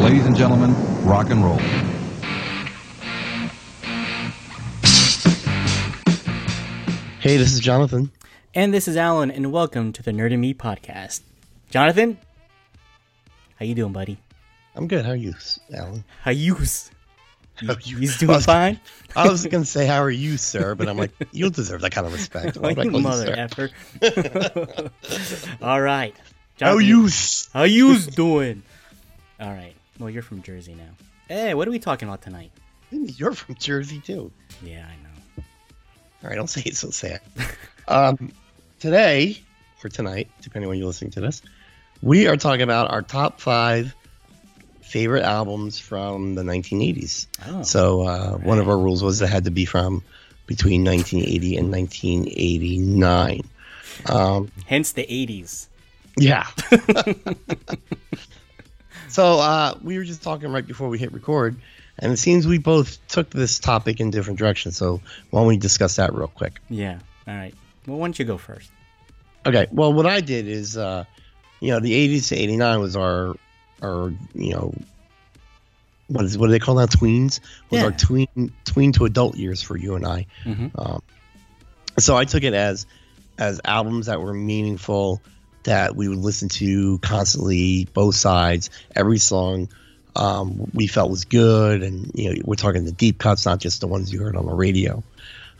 Ladies and gentlemen, rock and roll. Hey, this is Jonathan. And this is Alan, and welcome to the Nerd and Me podcast. Jonathan, how you doing, buddy? I'm good. How are you, Alan? How yous? How you- He's I doing was- fine. I was going to say, how are you, sir? But I'm like, you don't deserve that kind of respect. Why Like I you mother effer. All right. How you? How yous doing? All right. Well, you're from Jersey now. Hey, what are we talking about tonight? You're from Jersey, too. Yeah, I know. All right, don't say it so sad. um, today, or tonight, depending on when you're listening to this, we are talking about our top five favorite albums from the 1980s. Oh, So uh, one of our rules was it had to be from between 1980 and 1989. Um, hence the '80s. yeah. so uh, we were just talking right before we hit record, and it seems we both took this topic in different directions. So why don't we discuss that real quick? Yeah. All right. Well, why don't you go first? Okay. Well, what I did is, uh, you know, the 80s to 89 was our, our, you know, what is what do they call that? Tweens was our tween tween to adult years for you and I. Mhm. Um, so I took it as as albums that were meaningful that we would listen to constantly, both sides, every song. Um, we felt was good, and you know we're talking the deep cuts, not just the ones you heard on the radio.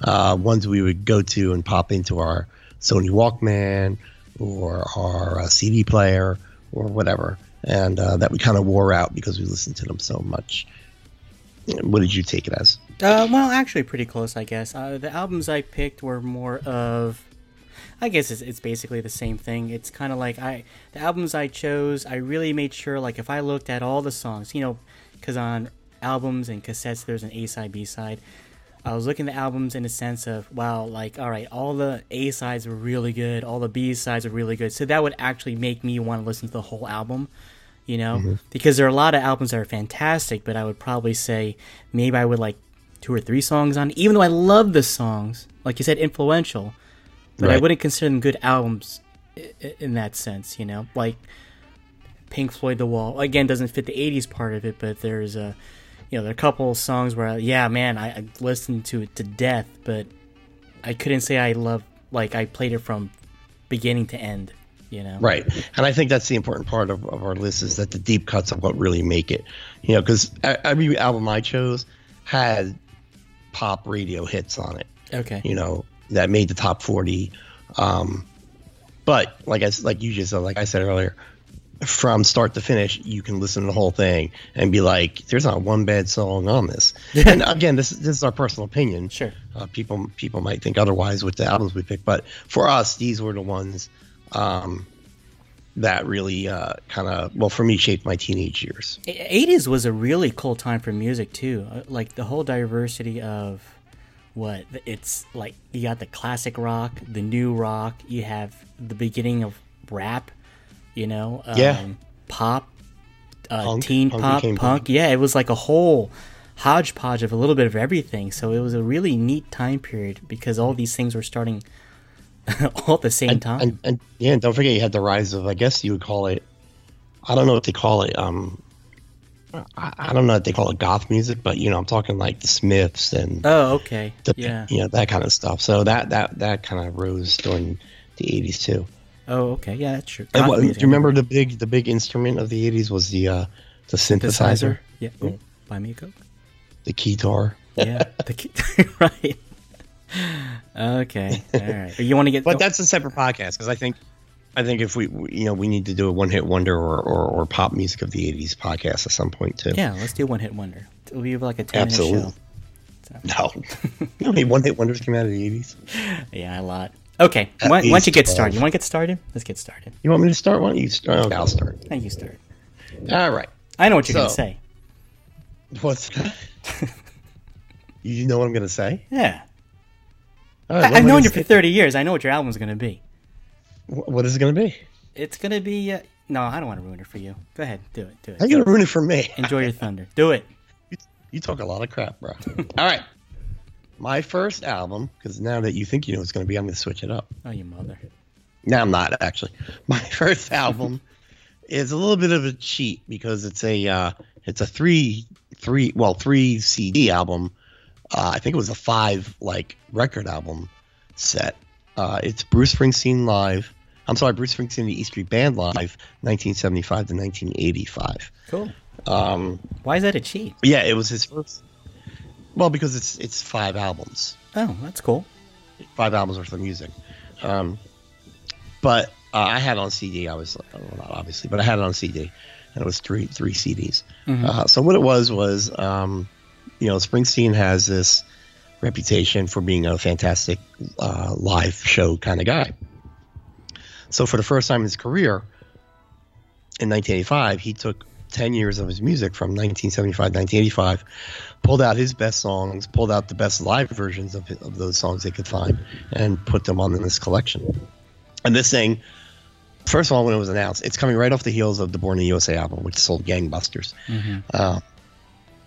Uh, ones we would go to and pop into our Sony Walkman or our uh, CD player or whatever, and uh, that we kind of wore out because we listened to them so much. What did you take it as? Uh, well, actually, pretty close, I guess. Uh, the albums I picked were more of, I guess it's, it's basically the same thing. It's kind of like I, the albums I chose, I really made sure, like, if I looked at all the songs, you know, because on albums and cassettes, there's an A side, B side. I was looking at the albums in a sense of, wow, like, all right, all the A sides were really good, all the B sides were really good. So that would actually make me want to listen to the whole album you know? Mm-hmm. Because there are a lot of albums that are fantastic but i would probably say maybe i would like two or three songs on even though i love the songs like you said influential but i wouldn't consider them good albums in that sense you know? Like pink floyd the wall again doesn't fit the 80s part of it but there's a you know there are a couple of songs where yeah man i, I listened to it to death but i couldn't say i love like i played it from beginning to end you know Right. And I think that's the important part of, of our list is that the deep cuts are what really make it. You know, because every album I chose had pop radio hits on it, okay you know, that made the top 40. Um, but like I, like you just said, like I said earlier, from start to finish, you can listen to the whole thing and be like, there's not one bad song on this. and again, this, this is our personal opinion. sure Uh, people people might think otherwise with the albums we picked, but for us, these were the ones um, that really uh, kind of well for me shaped my teenage years. 80s was a really cool time for music too Uh, like the whole diversity of what it's like you got the classic rock the new rock you have the beginning of rap you know um, Yeah. pop uh, Punk. teen Punk pop punk yeah it was like a whole hodgepodge of a little bit of everything so it was a really neat time period because all these things were starting all at the same time And, and yeah, don't forget you had the rise of I guess you would call it I don't know what they call it. Um, I, I don't know what they call it goth music, but you know I'm talking like the Smiths and oh okay the, yeah you know that kind of stuff. So that that that kind of rose during the 80s too. Oh okay yeah that's true And do you remember the big the big instrument of the 80s was the uh, the synthesizer, yeah oh, buy me a coke the keytar. yeah, the key, right. Okay, all right. You want to get? But that's a separate podcast because I think, I think if we, you know, we need to do a one hit wonder or, or, or pop music of the '80s podcast at some point too. yeah. Let's do one hit wonder. It'll be like a ten Absolutely. minute No, you know how many one hit wonders came out of the '80s? Yeah, a lot. Okay, why, why don't you get 12. started? You want to get started? Let's get started. You want me to start? Why don't you start? Okay, I'll start. Thank you, start. All right. I know what you're gonna say. What's? you know what I'm gonna say? Yeah, right, I, I've known you for thirty years. I know what your album's gonna be. Wh- What is it gonna be? It's gonna be. Uh, no, I don't want to ruin it for you. Go ahead, do it. Do How it. you gonna ruin it for me? Enjoy your thunder. Do it. You talk a lot of crap, bro. All right. My first album, because now that you think you know it's going to be, I'm going to switch it up. Oh, you mother. No, I'm not actually. My first album is a little bit of a cheat because it's a uh, it's a three three well three CD album. Uh, I think it was a five like record album set. Uh, it's Bruce Springsteen live. I'm sorry, Bruce Springsteen the E Street Band live, 1975 to 1985. Cool. Um, Why is that a cheat? yeah, it was his first. Well, because it's it's five albums. Oh, that's cool. five albums worth of music. Um, but uh, I had it on CD. I was well, not obviously, but I had it on CD, and it was three three CDs. Uh, so what it was was, um, you know, Springsteen has this reputation for being a fantastic uh, live show kind of guy. So for the first time in his career, in 1985, he took 10 years of his music from 1975 1985, pulled out his best songs, pulled out the best live versions of, of those songs they could find, and put them on in this collection. And this thing, first of all, when it was announced, it's coming right off the heels of the Born in the USA album, which sold gangbusters. Uh,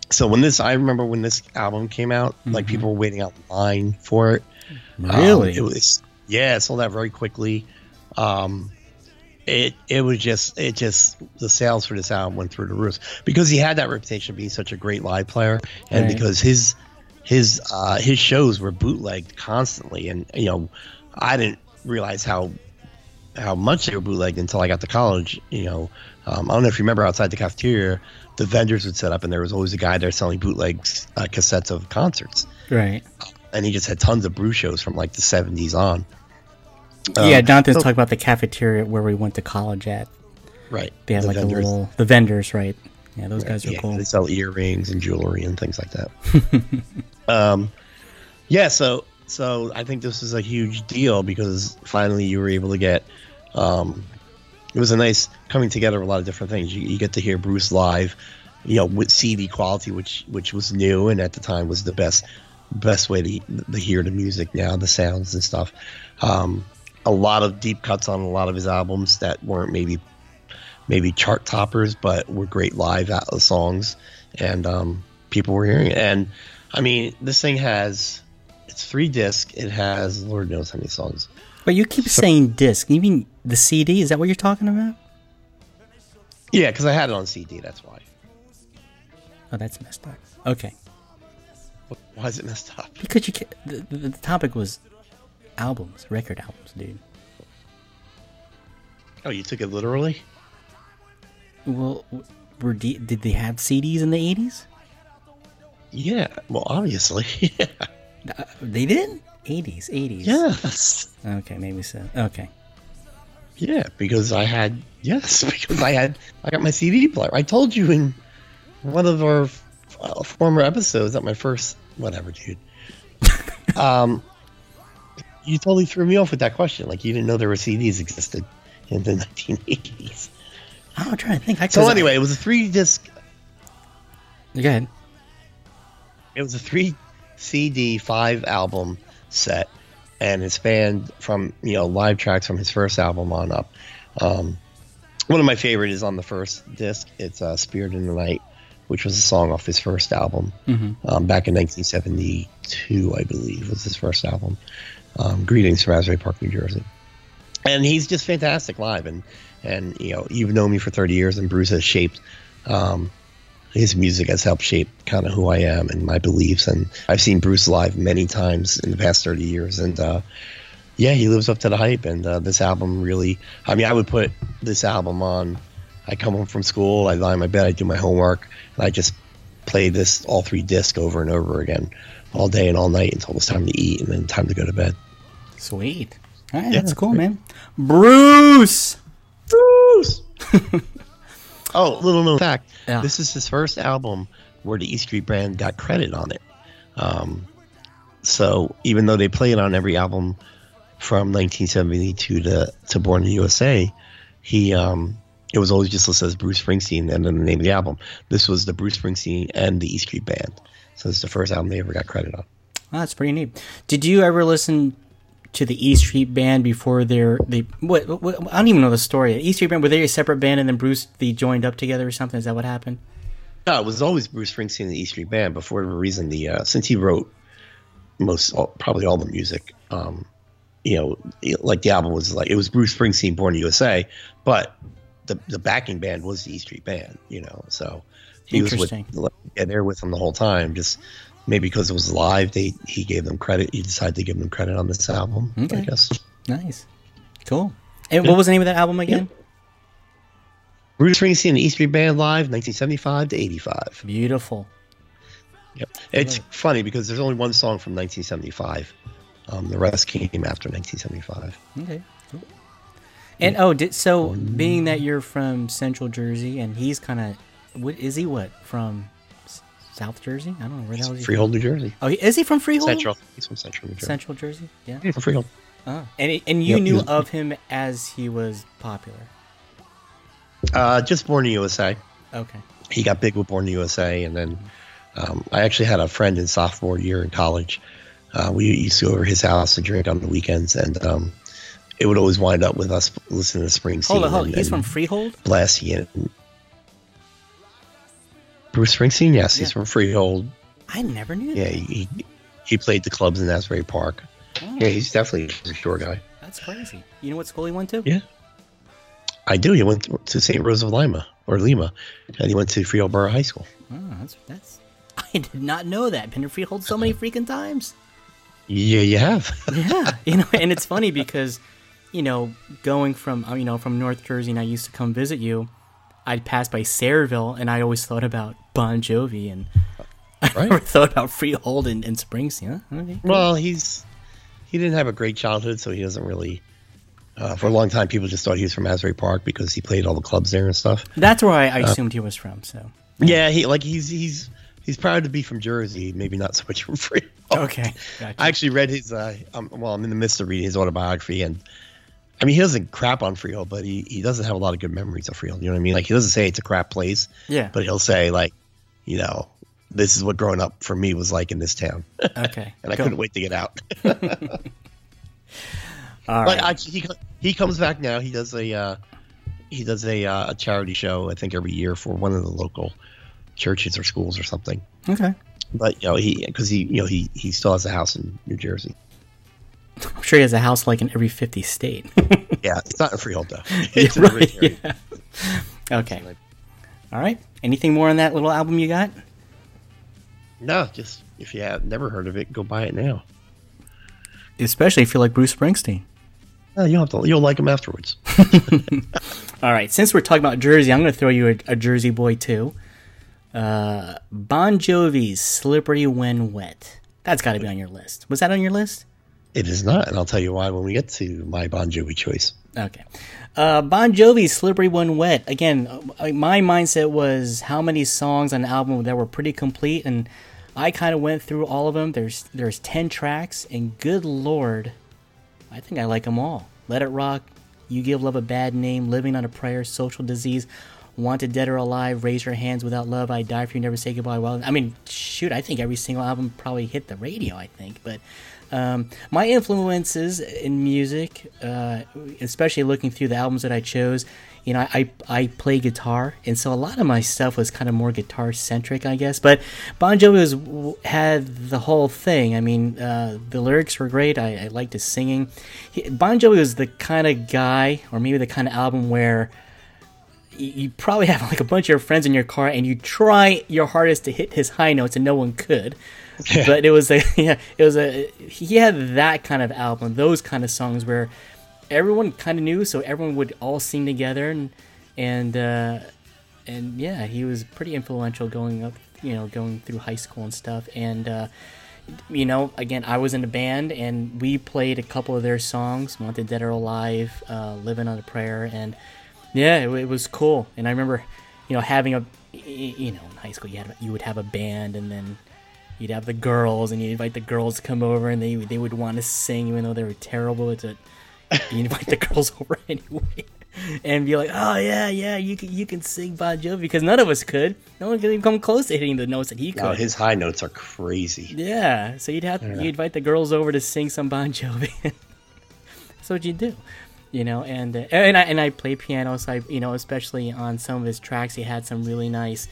so when this, I remember when this album came out, like people were waiting out line for it. Um, Really? it was yeah, it sold out very quickly. Um, it it was just it just the sales for this album went through the roof because he had that reputation of being such a great live player, and Right. because his his uh, his shows were bootlegged constantly, and you know I didn't realize how how much they were bootlegged until I got to college. You know, um, I don't know if you remember outside the cafeteria, the vendors would set up, and there was always a guy there selling bootlegs uh, cassettes of concerts Right. and he just had tons of Bruce shows from like the 70s on. Yeah, Um, Jonathan's so- talking about the cafeteria where we went to college at. Right. They had The like vendors. a little the vendors, right? Yeah, those guys are yeah, cool. They sell earrings and jewelry and things like that. um, yeah, so so I think this is a huge deal because finally you were able to get. Um, it was a nice coming together of a lot of different things. You, you get to hear Bruce live, you know, with CD quality, which which was new and at the time was the best best way to, to hear the music now, the sounds and stuff. Um, a lot of deep cuts on a lot of his albums that weren't maybe maybe chart toppers, but were great live songs, and um, people were hearing it. And I mean, this thing has it's three disc. It has Lord knows how many songs. But you keep saying disc. You mean the CD? Is that what you're talking about? Yeah, because I had it on CD. That's why. Oh, that's messed up. Okay, Why is it messed up? because you the, the, the topic was albums, record albums, dude. Oh, you took it literally? Well, were did they have CDs in the eighties? Yeah. Well, obviously. yeah. Uh, they did. Eighties, eighties. Yes. Okay, maybe so. Okay. Yeah, because I had yes, because I had I got my CD player. I told you in one of our uh, former episodes that my first whatever, dude. um, you totally threw me off with that question. Like you didn't know there were CDs existed in the 1980s. I'm trying to think. I, So 'cause I- anyway, it was a three disc. go ahead. It was a three CD five album set, and it spanned from you know live tracks from his first album on up. Um, one of my favorite is on the first disc. It's uh, "Spirit in the Night," which was a song off his first album um, back in 1972, I believe, was his first album. Um, Greetings from Asbury Park, New Jersey. And he's just fantastic live, and and you know you've known me for 30 years, and Bruce has shaped um, his music has helped shape kind of who I am and my beliefs. And I've seen Bruce live many times in the past 30 years. And uh, yeah, he lives up to the hype. And uh, this album really, I mean, I would put this album on. I come home from school, I lie in my bed, I do my homework, and I just play this all three disc over and over again all day and all night until it's time to eat and then time to go to bed. Sweet. All right, Yeah, that's cool, man. Bruce. Bruce! oh, little known fact. Yeah. This is his first album where the E Street Band got credit on it. Um, so even though they play it on every album from 1972 to, to Born in the USA, he um, it was always just listed as Bruce Springsteen and then the name of the album. This was the Bruce Springsteen and the E Street Band. So it's the first album they ever got credit on. Oh, that's pretty neat. Did you ever listen to the E Street Band before their they what, what I don't even know the story. E Street Band were they a separate band and then Bruce they joined up together or something? Is that what happened? No, it was always Bruce Springsteen and the E Street Band. But for whatever reason, the uh, since he wrote, most all, probably all the music. Um, you know, it- like the album was like it was Bruce Springsteen, Born in the USA, but the the backing band was the E Street Band. You know, so he was with Interesting. yeah, they're with him the whole time. Just maybe because it was live, they he gave them credit. He decided to give them credit on this album. I guess Nice. Cool. And what was the name of that album again? Bruce Springsteen and the E Street Band live, 1975 to 85. Beautiful. Yep. It's funny because there's only one song from 1975. Um, the rest came after 1975. Okay. Cool. And oh, did, so being that you're from Central Jersey and he's kind of, what is he? What from South Jersey? I don't know where the hell is he. Freehold, New Jersey. Oh, is he from Freehold? Central. He's from Central New Jersey. Central Jersey. Yeah. He's from Freehold. Oh. And and you Yep, knew he's- of him as he was popular. Uh, just born in USA. Okay. He got big with Born in USA, and then um, I actually had a friend in sophomore year in college. Uh, we used to go over his house and drink on the weekends, and um, it would always wind up with us listening to Springsteen. Hold on, hold on. He's from Freehold. blasting it. Bruce Springsteen, yes, he's from Freehold. I never knew Yeah, that. he, he he played the clubs in Asbury Park. Oh, Yeah, he's definitely a shore guy. that's crazy. You know what school he went to? Yeah. I do. He went to St. Rose of Lima or Lima, and he went to Freehold Borough High School. Oh, that's that's. I did not know that. Been to Freehold so many freaking times. Yeah, you have. Yeah, you know, and it's funny because, you know, going from uh, you know from North Jersey, and I used to come visit you. I'd pass by Sayreville, and I always thought about Bon Jovi, and I never thought about Freehold and, and Springsteen. Huh? Okay. well, he's he didn't have a great childhood, so he doesn't really. Uh, for a long time, people just thought he was from Asbury Park because he played all the clubs there and stuff. That's where I, I assumed he was from. So Yeah, he like he's he's he's proud to be from Jersey, maybe not so much from Freehold. okay, gotcha. I actually read his. Uh, um, well, I'm in the midst of reading his autobiography, and I mean, he doesn't crap on Freehold, but he, he doesn't have a lot of good memories of Freehold. You know what I mean? Like he doesn't say it's a crap place, yeah. but he'll say like, you know, this is what growing up for me was like in this town, Okay. and I cool. couldn't wait to get out. All But right. actually, he he comes back now. He does a uh, he does a uh, a charity show I think every year for one of the local churches or schools or something. okay. But you know he because he you know he he still has a house in New Jersey. I'm sure he has a house like in every 50 state. Yeah, it's not a Freehold though. It's in right, yeah. Okay. All right. Anything more on that little album you got? No, just if you have never heard of it, go buy it now. Especially if you like Bruce Springsteen. No, you'll have to. You'll like them afterwards. All right. Since we're talking about Jersey, I'm going to throw you a, a Jersey boy too. Uh, bon Jovi's "Slippery When Wet." That's got to be on your list. Was that on your list? It is not, and I'll tell you why when we get to my Bon Jovi choice. Okay. Uh, bon Jovi's "Slippery When Wet." Again, uh, my mindset was how many songs on the album that were pretty complete, and I kind of went through all of them. There's there's ten tracks, and good lord, I think I like them all. Let It Rock, You Give Love a Bad Name, Living on a Prayer, Social Disease, Wanted Dead or Alive, Raise Your Hands Without Love, I Die for You, Never Say Goodbye. Well, I mean, shoot, I think every single album probably hit the radio. I think, but um, my influences in music, uh, especially looking through the albums that I chose, you know, I, I play guitar, and so a lot of my stuff was kind of more guitar centric, I guess. But Bon Jovi was had the whole thing. I mean, uh, the lyrics were great. I, I liked his singing. He, bon Jovi was the kind of guy, or maybe the kind of album where you, you probably have like a bunch of your friends in your car, and you try your hardest to hit his high notes, and no one could. But it was a yeah it was a he had that kind of album those kind of songs where everyone kind of knew so everyone would all sing together and and uh and yeah he was pretty influential going up you know going through high school and stuff. And uh you know again i was in a band and we played a couple of their songs wanted dead or alive uh living on a prayer and yeah it, it was cool. And i remember you know having a, you know in high school you had you would have a band and then you'd have the girls and you invite the girls to come over and they they would want to sing even though they were terrible it's a you invite the girls over anyway and be like oh yeah yeah you can you can sing Bon Jovi because none of us could. No one could even come close to hitting the notes that he could. Oh, his high notes are crazy. yeah so you'd have you invite the girls over to sing some Bon Jovi. That's what you do you know and uh, and I and I play piano so I you know especially on some of his tracks he had some really nice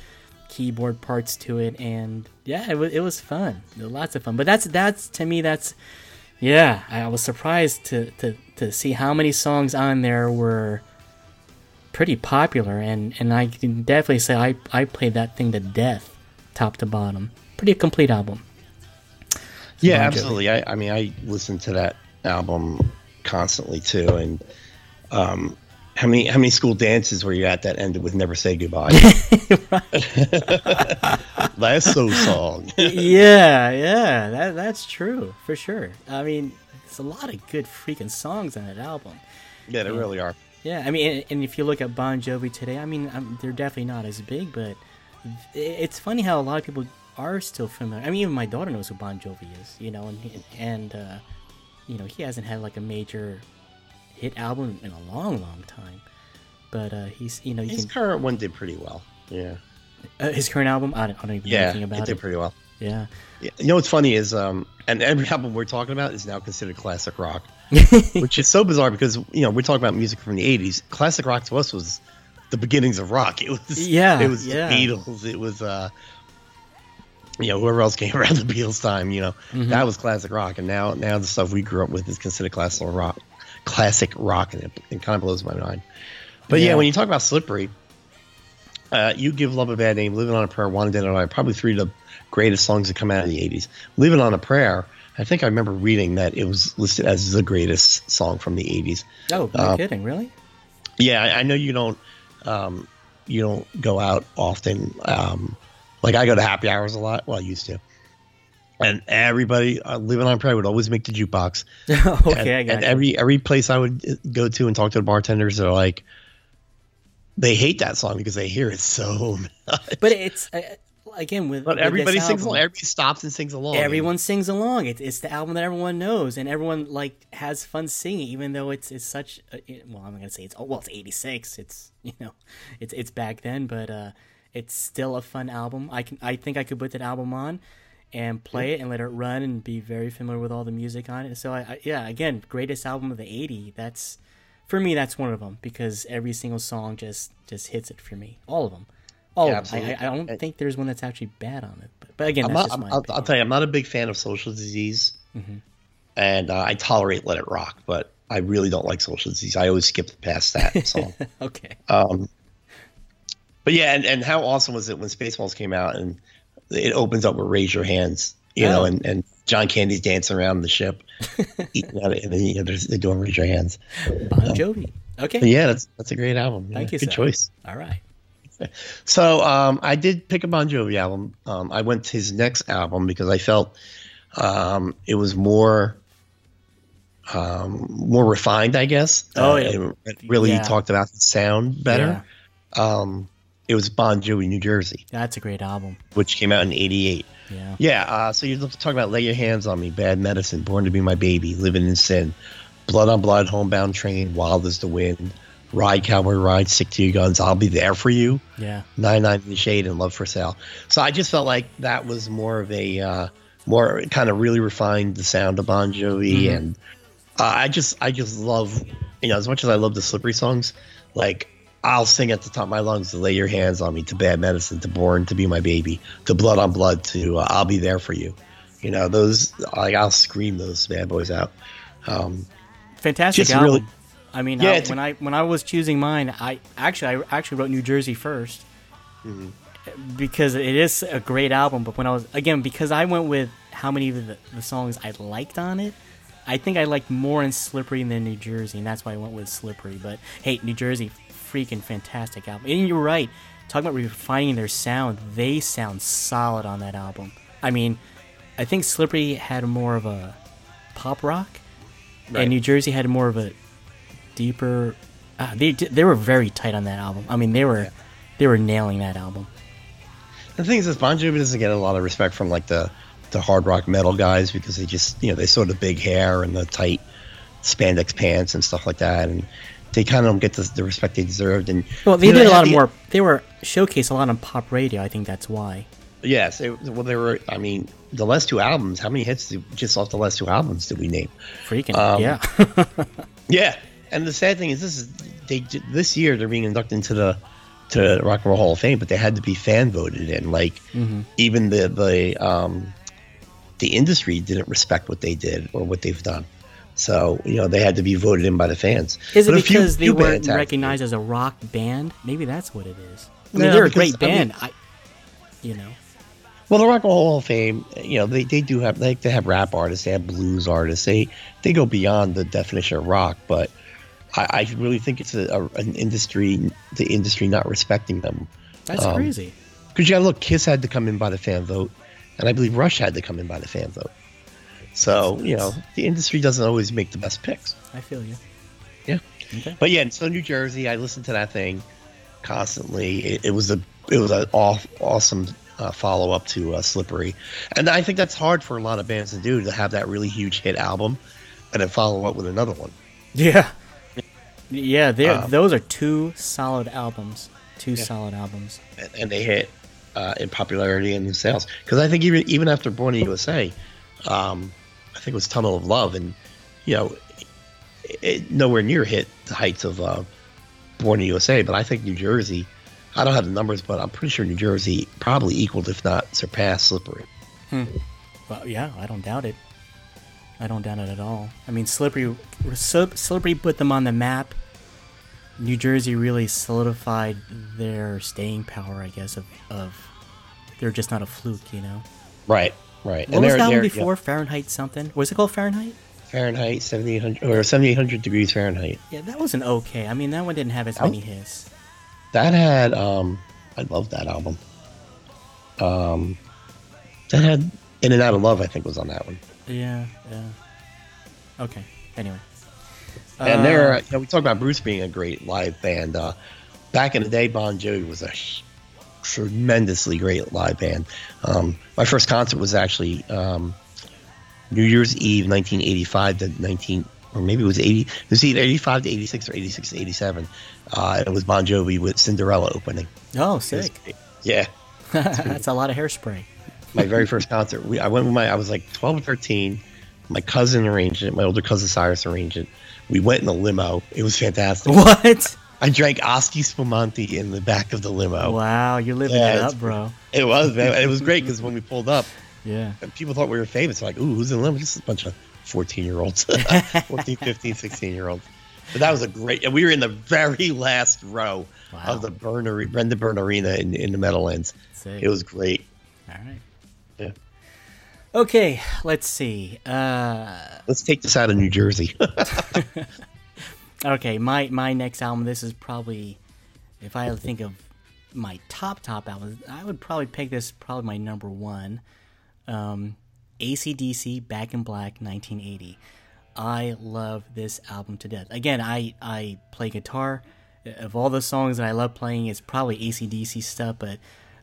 keyboard parts to it, and yeah, it was it was fun, lots of fun. But that's that's to me that's yeah, I was surprised to to to see how many songs on there were pretty popular, and and I can definitely say I I played that thing to death, top to bottom. Pretty complete album. Yeah, absolutely. I, I mean, I listened to that album constantly too, and um, how many how many school dances were you at that ended with "Never Say Goodbye"? Last so song. yeah, yeah, that that's true for sure. I mean, there's a lot of good freaking songs on that album. yeah, they really are. Yeah, I mean, and, and if you look at Bon Jovi today, I mean, um, they're definitely not as big, but it's funny how a lot of people are still familiar. I mean, even my daughter knows who Bon Jovi is, you know, and and uh, you know he hasn't had like a major hit album in a long, long time. But uh, he's, you know, you His can current one did pretty well. Yeah, uh, his current album. I don't, I don't even know yeah, it about did it. pretty well. Yeah, Yeah. You know what's funny is, um, and every album we're talking about is now considered classic rock, which is so bizarre because you know we're talking about music from the '80s. Classic rock to us was the beginnings of rock. It was Yeah, it was yeah. the Beatles. It was uh, you know whoever else came around the Beatles time. You know Mm-hmm. that was classic rock, and now now the stuff we grew up with is considered classic rock, classic rock, and it, it kind of blows my mind. But yeah, Yeah. when you talk about slippery, uh, you give love a bad name, living on a prayer, wanted dead or alive, probably three of the greatest songs that come out of the '80s. Living on a prayer, I think I remember reading that it was listed as the greatest song from the '80s. Oh, no Uh, kidding, really? Yeah, I, I know you don't, um, you don't go out often. Um, like I go to happy hours a lot. Well, I used to. And everybody uh, living on prayer would always make the jukebox. okay, I and, got and you. every every place I would uh, go to and talk to the bartenders, they're like, they hate that song because they hear it so much. But it's uh, again with But with everybody sings along. Everybody stops and sings along. Everyone sings along. It's it's the album that everyone knows, and everyone like has fun singing, even though it's it's such. A, well, I'm gonna say it's oh, well, it's '86. It's you know, it's it's back then, but uh, it's still a fun album. I can I think I could put that album on and play it and let it run and be very familiar with all the music on it. So I, I yeah, again, greatest album of the '80s. That's for me. That's one of them because every single song just just hits it for me. All of them. All Yeah, of them. I, I, don't think there's one that's actually bad on it. But, but again, I'm that's not, just I'm, my I'll. I'll tell you, I'm not a big fan of Social Disease, Mm-hmm. and uh, I tolerate Let It Rock, but I really don't like Social Disease. I always skip past that song. okay. Um, but yeah, and, and how awesome was it when Spaceballs came out and it opens up with "Raise Your Hands," you know, Oh. and, and John Candy's dancing around the ship, eating out, and then you know, they're, they're doing "Raise Your Hands." Bon Jovi. Okay. But yeah, that's that's a great album. Yeah, Thank you, Good choice. All right. So um, I did pick a Bon Jovi album. Um, I went to his next album because I felt um, it was more um, more refined, I guess. Oh, Uh, yeah. it really Yeah. talked about the sound better. Um, it was Bon Jovi, New Jersey, That's a great album. which came out in '88. Yeah. Yeah, uh, so you're talking about Lay Your Hands on Me, Bad Medicine, Born to Be My Baby, Living in Sin, Blood on Blood, Homebound Train, Wild as the Wind, Ride Cowboy Ride, Stick to Your Guns, I'll Be There for You, Yeah. Nine Nine in the Shade, and Love for Sale. So I just felt like that was more of a, uh, more kind of really refined the sound of Bon Jovi. And uh, I just, I just love, you know, as much as I love the Slippery songs, like, I'll sing at the top of my lungs to lay your hands on me, to bad medicine, to born to be my baby, to blood on blood, to uh, I'll be there for you. You know, those, like, I'll scream those bad boys out. Um, Fantastic Just album. really- I mean, Yeah, I- when I when I was choosing mine, I actually I actually wrote New Jersey 1st Mm-hmm. because it is a great album. But when I was again because I went with how many of the, the songs I liked on it, I think I liked more in Slippery than New Jersey, and that's why I went with Slippery. But hey, New Jersey, freaking fantastic album. And you're right, talking about refining their sound, they sound solid on that album. I mean, I think Slippery had more of a pop rock, Right. and New Jersey had more of a deeper. Uh, they they were very tight on that album. I mean, they were they were nailing that album. The thing is, this Bon Jovi doesn't get a lot of respect from like the the hard rock metal guys because they just you know they sort of big hair and the tight spandex pants and stuff like that, and they kind of don't get the, the respect they deserved. And Well, they you know, did a lot of the- more. They were showcased a lot on pop radio. I think that's why. Yes, they, well, they were. I mean, the last two albums. How many hits did, just off the last two albums did we name? Freaking Um, yeah. Yeah, and the sad thing is, this is they this year they're being inducted into the to Rock and Roll Hall of Fame, but they had to be fan voted in. Like Mm-hmm. even the the um, the industry didn't respect what they did or what they've done. So you know they had to be voted in by the fans. Is it But a few- because they few weren't recognized as a rock band? Maybe that's what it is. I mean, No, they're a because, great I mean- band. I, you know. Well, the Rock and Roll Hall of Fame, you know, they, they do have like they have rap artists, they have blues artists, they they go beyond the definition of rock. But I, I really think it's a, a, an industry, the industry not respecting them. That's Um, crazy. Because you got to look, Kiss had to come in by the fan vote, and I believe Rush had to come in by the fan vote. So you know, the industry doesn't always make the best picks. I feel you. Yeah. Okay. But yeah, so New Jersey, I listened to that thing constantly. It, it was a it was an aw- awesome uh, follow up to uh, Slippery, and I think that's hard for a lot of bands to do to have that really huge hit album, and then follow up with another one. Yeah. Yeah, they Um, those are two solid albums. Two solid albums. and, and they hit uh, in popularity and in sales. Because I think even even after Born in USA, um, I think it was Tunnel of Love, and you know, it, nowhere near hit the heights of uh, Born in USA. But I think New Jersey, I don't have the numbers, but I'm pretty sure New Jersey probably equaled, if not surpassed, Slippery. Well, yeah, I don't doubt it. I don't doubt it at all. I mean, Slippery, Slippery put them on the map. New Jersey really solidified their staying power, I guess. Of, of they're just not a fluke, you know. Right, right. What was they're- that one before? Fahrenheit something? Was it called Fahrenheit? Fahrenheit 7800 or 7800 degrees Fahrenheit. Yeah, that was an okay. I mean, that one didn't have as That many hits. That had um I love that album. Um that had In and Out of Love I think was on that one. Yeah, yeah. Okay. Anyway. And Uh, there you know, we talk about Bruce being a great live band. Uh back in the day Bon Jovi was a tremendously great live band. Um my first concert was actually um New Year's Eve 1985 to 19 or maybe it was 80 it was either 85 to 86 or 86 to 87. Uh it was Bon Jovi with Cinderella opening. Oh, was sick. Yeah. That's a lot of hairspray. my very first concert. We, I went with my, I was like 12 or 13. My cousin arranged it. My older cousin Cyrus arranged it. We went in a limo. It was fantastic. What? I drank Asti Spumante in the back of the limo. Wow, you're living Yeah, it up, bro. It was, man. It was great because when we pulled up, Yeah. people thought we were famous. Like, ooh, who's in the limo? Just a bunch of 14 year olds, 14, 15, 16 year olds. But that was a great, and we were in the very last row Wow. of the Byrne, Brendan Byrne Arena in, in the Meadowlands. Sick. It was great. All right. Yeah. Okay, let's see. Uh, Let's take this out of New Jersey. okay, my my next album. This is probably, if I think of my top top albums, I would probably pick this probably my number one. Um, ACDC Back in Black 1980. I love this album to death. Again, I I play guitar. Of all the songs that I love playing, it's probably ACDC stuff. But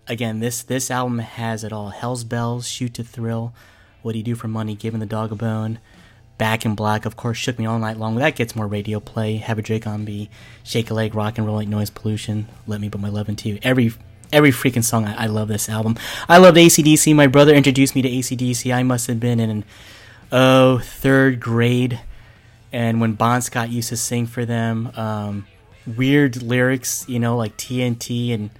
again, this this album has it all: Hell's Bells, Shoot to Thrill, What Do You Do for Money, Giving the Dog a Bone, Back in Black, of course, Shook Me All Night Long. That gets more radio play. Have a Drink on Me, Shake a Leg, Rock and Roll Like Noise Pollution, Let Me Put My Love Into You. Every every freaking song. I, I love this album. I loved ACDC. My brother introduced me to ACDC. I must have been in oh third grade, and when Bon Scott used to sing for them, um, weird lyrics, you know, like TNT and.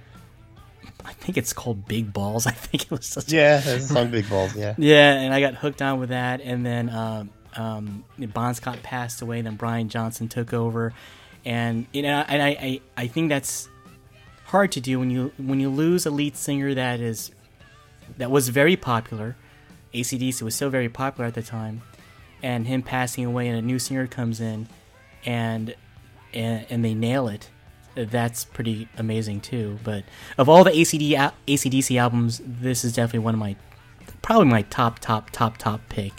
I think it's called Big Balls. I think it was such yeah, a song Big Balls. Yeah. yeah, and I got hooked on with that, and then um, um, Bon Scott passed away, then Brian Johnson took over, and you know, and I, I, I think that's hard to do when you when you lose a lead singer that is that was very popular. ACDC was so very popular at the time, and him passing away, and a new singer comes in, and and, and they nail it. That's pretty amazing too. But of all the ACD ACDC albums, this is definitely one of my probably my top top top top pick.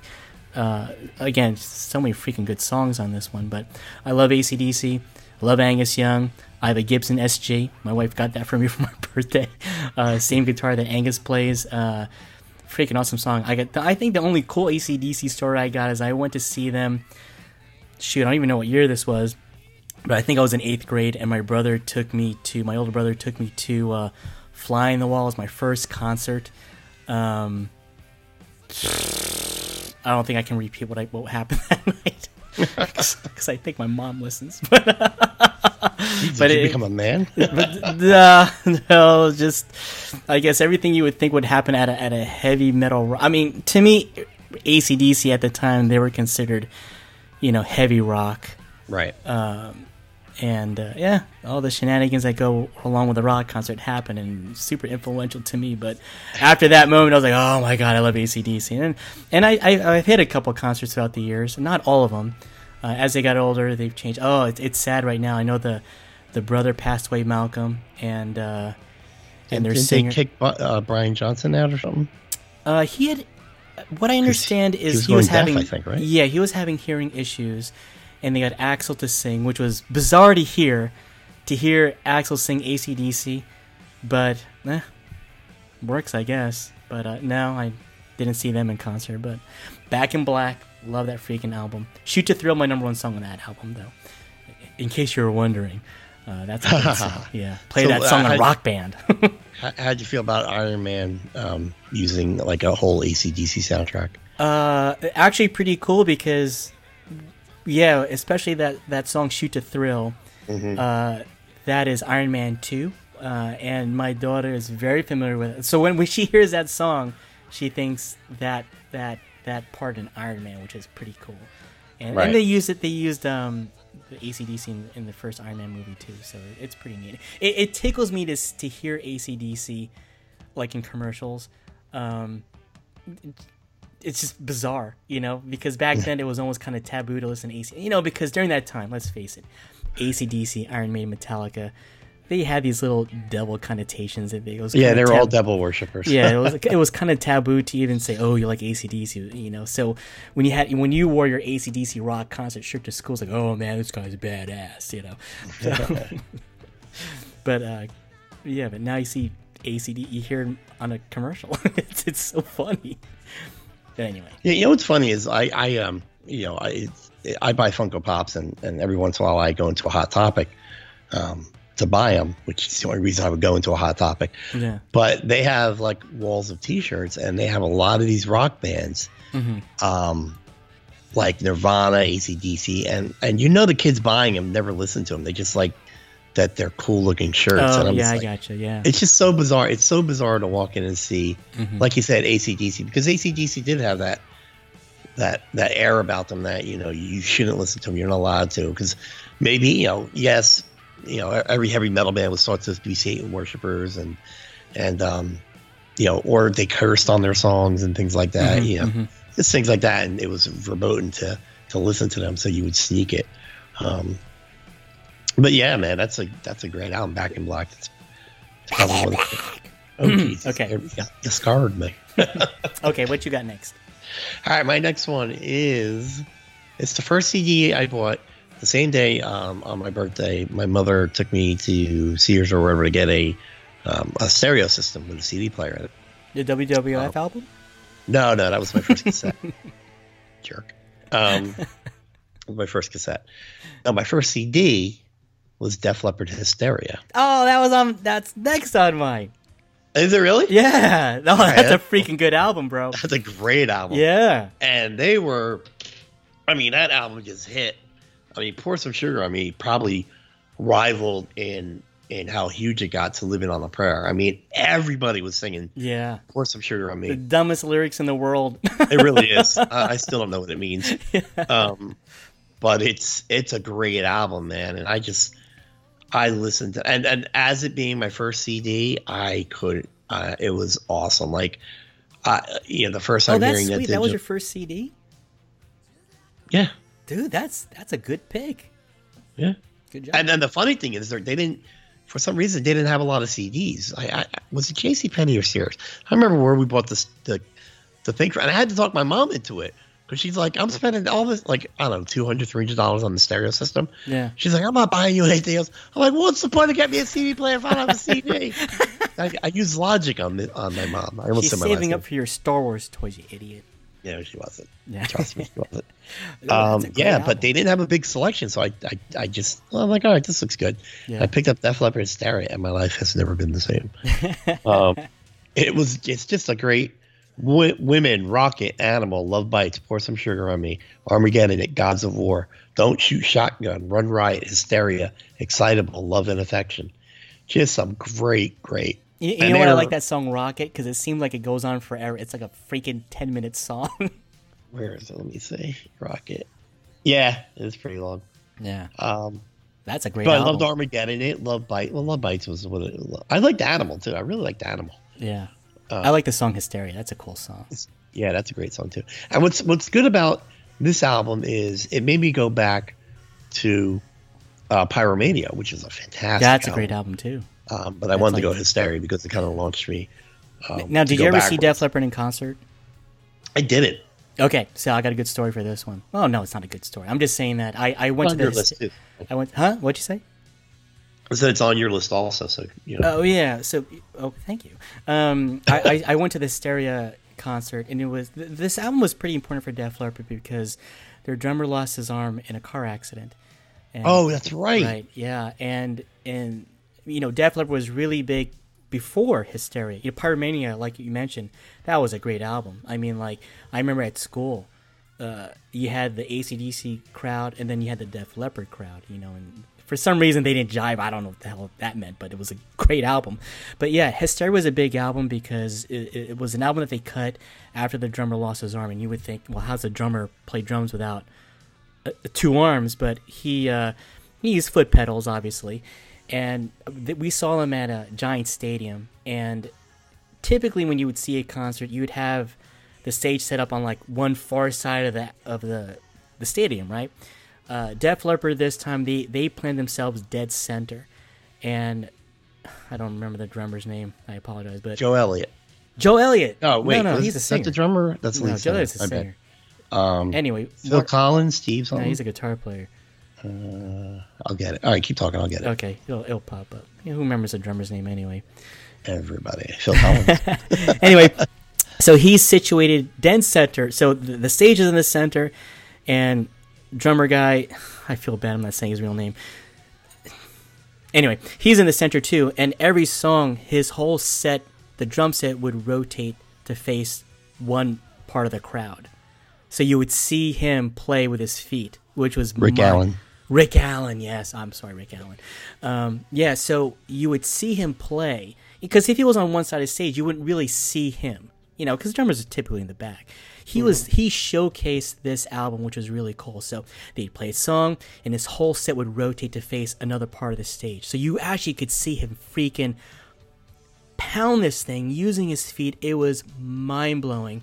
Uh, again, so many freaking good songs on this one, but I love ACDC. I love Angus Young. I have a Gibson SG. My wife got that for me for my birthday. Uh, same guitar that Angus plays. Uh, freaking awesome song. I got. I think the only cool ACDC story I got is I went to see them. Shoot, I don't even know what year this was, but I think I was in eighth grade, and my brother took me to. My older brother took me to uh, Fly on the Wall. It was my first concert. Um, I don't think I can repeat what I what happened that night because I think my mom listens. But Did But you it- become a man? Nah, no, just I guess everything you would think would happen at a at a heavy metal. ro- I mean, to me, ACDC at the time they were considered, you know, heavy rock, right. Um, and uh, yeah, all the shenanigans that go along with a rock concert happen and super influential to me. But after that moment, I was like, oh my god, I love ACDC, and and I, I I've hit a couple concerts throughout the years, not all of them. Uh, as they got older, they've changed. Oh, it's, it's sad right now. I know the the brother passed away, Malcolm, and uh, and their Didn't singer. they kick uh, Brian Johnson out or something? Uh, he had. What I understand is was he was, going deaf, having. I think, right? Yeah, he was having hearing issues, and they got Axl to sing, which was bizarre to hear, to hear Axl sing ACDC, but eh, works I guess. But uh, no, I didn't see them in concert. But Back in Black, love that freaking album. Shoot to Thrill, my number one song on that album, though. In case you were wondering, uh, that's a good song. Yeah, play So, that song uh, on Rock Band. How, how'd you feel about Iron Man um, using like a whole ACDC soundtrack? Uh, actually, pretty cool because, yeah, especially that that song "Shoot to Thrill," uh, that is Iron Man two, uh, and my daughter is very familiar with it. So when, when she hears that song, she thinks that that that part in Iron Man, which is pretty cool. And, Right. and they used it. They used um, the ACDC in, in the first Iron Man movie too, so it's pretty neat. It, it tickles me to to hear ACDC like in commercials. Um, it's just bizarre, you know, because back then it was almost kind of taboo to listen to AC, you know, because during that time, let's face it, ACDC, Iron Maiden, Metallica, they had these little devil connotations that they it was Yeah, they were all devil worshippers. yeah, it was it was kind of taboo to even say, "Oh, you like ACDC," you know. So when you had when you wore your ACDC rock concert shirt to school, it's like, "Oh man, this guy's badass," you know. So- but uh, yeah, but now you see ACD, you hear on a commercial. it's it's so funny. But anyway, Yeah, you know what's funny is I, I um, you know, I, I buy Funko Pops and, and every once in a while I go into a Hot Topic, um, to buy them, which is the only reason I would go into a Hot Topic. yeah, But they have like walls of T-shirts, and they have a lot of these rock bands, Mm-hmm. um, like Nirvana, ACDC, and and you know the kids buying them never listen to them. They just like that they're cool looking shirts. oh yeah, just I like, gotcha. Yeah, it's just so bizarre. It's so bizarre to walk in and see, Mhm. like you said, ACDC because ACDC did have that that that air about them that you know you shouldn't listen to them. You're not allowed to because maybe you know yes, you know every heavy metal band was thought to be Satan worshippers and and um you know or they cursed on their songs and things like that. Mhm, you know mhm. just things like that, and it was verboten to to listen to them, so you would sneak it. Um, but yeah, man, that's a that's a great album. Back in Black. It's, it's probably one of the, oh, Jesus. Okay. Go. You scarred me. Okay, what you got next? All right, my next one is it's the first CD I bought the same day um, on my birthday. My mother took me to Sears or wherever to get a um, a stereo system with a CD player in it. The WWF album? No, no, that was my first cassette. Jerk. Um, my first cassette. No, my first CD was Def Leppard Hysteria. Oh, that was on. That's next on mine. Is it really? Yeah. Oh, that's a freaking good album, bro. That's a great album. Yeah. and they were i mean that album just hit i mean pour some sugar on me probably rivaled in in how huge it got to living on a prayer i mean everybody was singing Yeah. pour some sugar on Me. The dumbest lyrics in the world. it really is I, I still don't know what it means um but it's it's a great album man and i just i listened to and and as it being my first cd i could uh, it was awesome like uh, you know the first time oh, that's hearing sweet. that That was your first CD? yeah Dude, that's that's a good pick. yeah Good job. And then the funny thing is, they're- didn't, for some reason, they didn't have a lot of CDs. I, I was it J.C. Penney or Sears? I remember where we bought this the the thing, and I had to talk my mom into it because she's like, I'm spending all this, like I don't know, 200 300 dollars on the stereo system. yeah. She's like, I'm not buying you anything else. I'm like, what's the point of getting me a CD player if I don't have a CD? I, I use Logic on the, on my mom. I almost She's said my last saving up for your Star Wars toys, you idiot. No, she wasn't. Yeah. Trust me, she wasn't. Um, yeah, album. but they didn't have a big selection, so I, I, I just, well, I'm like, all right, this looks good. Yeah. I picked up Def Leppard Hysteria, and my life has never been the same. um, it was, it's just a great, W- women, rocket, animal, love bites, pour some sugar on me, Armageddon, it, gods of war, don't shoot shotgun, run riot, hysteria, excitable, love and affection. Just some great, great. You, you know what? I like that song Rocket because it seems like it goes on forever. It's like a freaking 10 minute song. Where is it? Let me see. Rocket. Yeah, it's pretty long. yeah. Um, That's a great but I loved Armageddon. It loved Bite. Well, Love Bites was what it. I liked Animal too. I really liked Animal. yeah. Uh, I like the song Hysteria. That's a cool song. Yeah, that's a great song too. And what's what's good about this album is it made me go back to uh, Pyromania, which is a fantastic. Album. That's a great album, too. Um, but I wanted to go Hysteria because it kind of launched me. Um, Now, did you ever see backwards. Def Leppard in concert? I did it. Okay, so I got a good story for this one. Oh, no, it's not a good story. I'm just saying that I, I went to your this. list too. I went, huh? What'd you say? Said it's on your list also. So you know. Oh yeah. So oh, thank you. Um, I, I I went to the Hysteria concert, and it was th- this album was pretty important for Def Leppard because their drummer lost his arm in a car accident. And, oh, that's right. right. Yeah, and and you know Def Leppard was really big before Hysteria. You know, Pyromania, like you mentioned, that was a great album. I mean, like I remember at school. Uh, you had the ACDC crowd, and then you had the Def Leppard crowd, you know, and for some reason they didn't jive. I don't know what the hell that meant, but it was a great album. But yeah, Hysteria was a big album because it, it was an album that they cut after the drummer lost his arm, and you would think, well, how's a drummer play drums without uh, two arms? But he uh, he used foot pedals, obviously, and th- we saw him at a giant stadium. And typically, when you would see a concert, you would have the stage set up on like one far side of the of the the stadium, right? Uh, Def Leppard this time they they planned themselves dead center, and I don't remember the drummer's name. I apologize, but Joe, Elliott. Joe Elliott. Elliott. Oh wait, no, no, he's a singer. that the drummer? That's the No, lead Joe Elliott's a singer. I bet. singer. Um, Anyway, Phil Mark- Collins, Steve no, he's a guitar player. I'll get it. All right, keep talking. I'll get it. Okay, it'll, it'll pop up. Yeah, who remembers the drummer's name anyway? Everybody, Phil Collins. anyway, so he's situated dead center. So the, the stage is in the center, and drummer guy, I feel bad. I'm not saying his real name. Anyway, he's in the center too, and every song, his whole set, the drum set would rotate to face one part of the crowd. So you would see him play with his feet, which was Rick mi- Allen. Rick Allen, yes, I'm sorry, Rick Allen. Um, yeah, so you would see him play because if he was on one side of the stage, you wouldn't really see him, you know, because drummers are typically in the back. He was he showcased this album, which was really cool. So they'd play a song, and his whole set would rotate to face another part of the stage. So you actually could see him freaking pound this thing using his feet. It was mind blowing.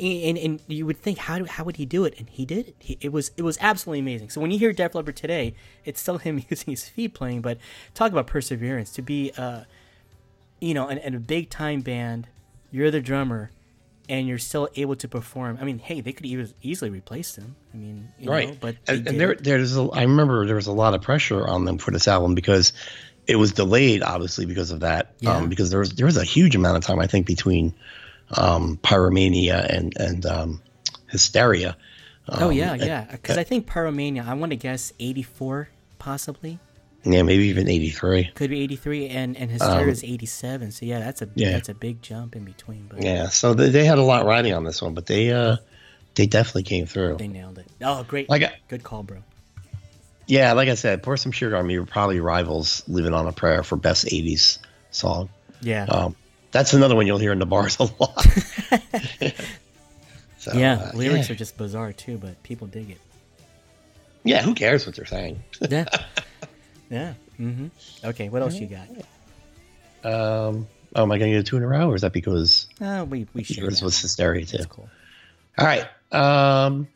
And, and, and you would think how do, how would he do it and he did it he, it was it was absolutely amazing so when you hear Def Leppard today it's still him using his feet playing but talk about perseverance to be uh you know in a big time band you're the drummer and you're still able to perform I mean hey they could e- easily replace them. I mean you right. know, but they and, did and there, it. there's. A, I remember there was a lot of pressure on them for this album because it was delayed, obviously, because of that. Yeah. Um, because there was there was a huge amount of time, I think, between um, Pyromania and and um, Hysteria. oh Um, yeah and- yeah because I think Pyromania I want to guess 84 possibly yeah, maybe even '83. Could be 83 and and Hysteria is 87. So yeah, that's a Um, yeah. that's a big jump in between, but Yeah, so they, they had a lot riding on this one, but they uh they definitely came through. they nailed it. Oh, great. Like, I- good call, bro. yeah, like I said, pour some sugar on me. were Probably rivals "Living on a Prayer" for best '80s song. Yeah. Um, that's another one you'll hear in the bars a lot. so, yeah, uh, lyrics yeah. are just bizarre too, but people dig it. Yeah, who cares what they're saying? Yeah. yeah. Mhm. Okay, what else you got? Um, oh, am I going to get a two in a row, or is that because Uh, we we should. yours was hysteria too? That's cool. All right. Um,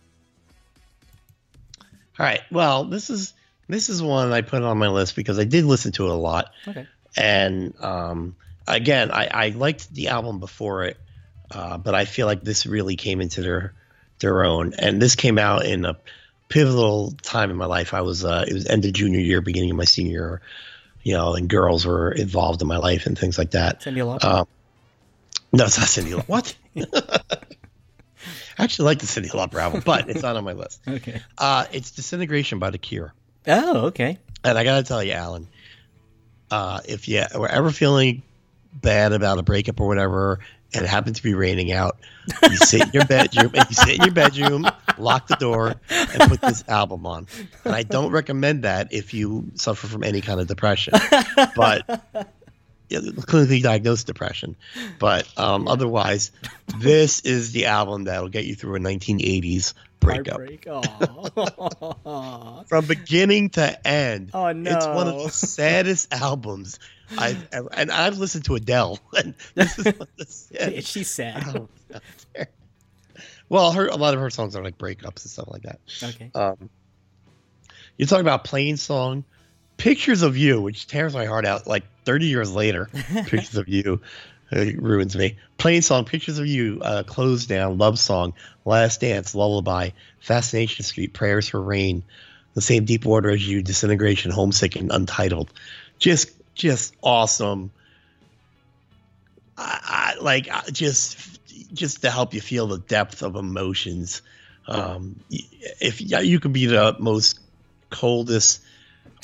all right. Well, this is this is one I put on my list because I did listen to it a lot, Okay. and um, again, I, I liked the album before it, uh, but I feel like this really came into their their own, and this came out in a pivotal time in my life. I was uh, it was end of junior year, beginning of my senior year, you know, and girls were involved in my life and things like that. Cyndi Lauper. Um, no, it's not Cyndi Lauper. What? I actually like the Cyndi Lauper album, but it's not on my list. okay. Uh, it's Disintegration by The Cure. Oh, okay. And I got to tell you, Alan, uh, if you were ever feeling bad about a breakup or whatever, and it happened to be raining out, you sit in your bedroom and you sit in your bedroom, lock the door, and put this album on. And I don't recommend that if you suffer from any kind of depression, but yeah, clinically diagnosed depression. But um, otherwise, this is the album that'll get you through a 1980s breakup. From beginning to end. Oh, It's one of the saddest albums I've ever, and I've listened to Adele, and this is of the saddest She's sad. there. Well, her a lot of her songs are like breakups and stuff like that. Okay. Um, you're talking about Plainsong, "Pictures of You," which tears my heart out. Like 30 years later, "Pictures of You" uh, ruins me. Plainsong, "Pictures of You," uh, "Close Down," "Love Song," "Last Dance," "Lullaby," "Fascination Street," "Prayers for Rain," "The Same Deep Water as You," "Disintegration," "Homesick," and "Untitled." Just, just awesome. I, I like I- just just to help you feel the depth of emotions. Um, if yeah, you could be the most coldest,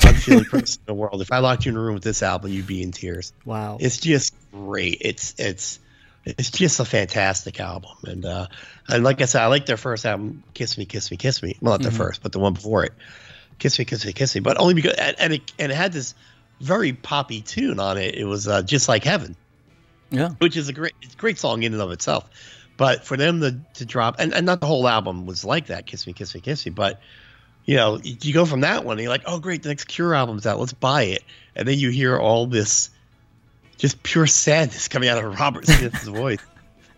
unfeeling person in the world, if I locked you in a room with this album, you'd be in tears. Wow. It's just great. It's it's it's just a fantastic album, and uh, and like I said, I like their first album, "Kiss Me, Kiss Me, Kiss Me." Well, not their first, but the one before it, "Kiss Me, Kiss Me, Kiss Me." But only because and, and it and it had this very poppy tune on it. It was uh, just like heaven yeah. which is a great it's a great song in and of itself. But for them to, to drop and, and not the whole album was like that, Kiss Me, Kiss Me, Kiss Me, but you know, you go from that one and you're like, Oh great, the next Cure album's out, let's buy it. And then you hear all this just pure sadness coming out of Robert Smith's voice.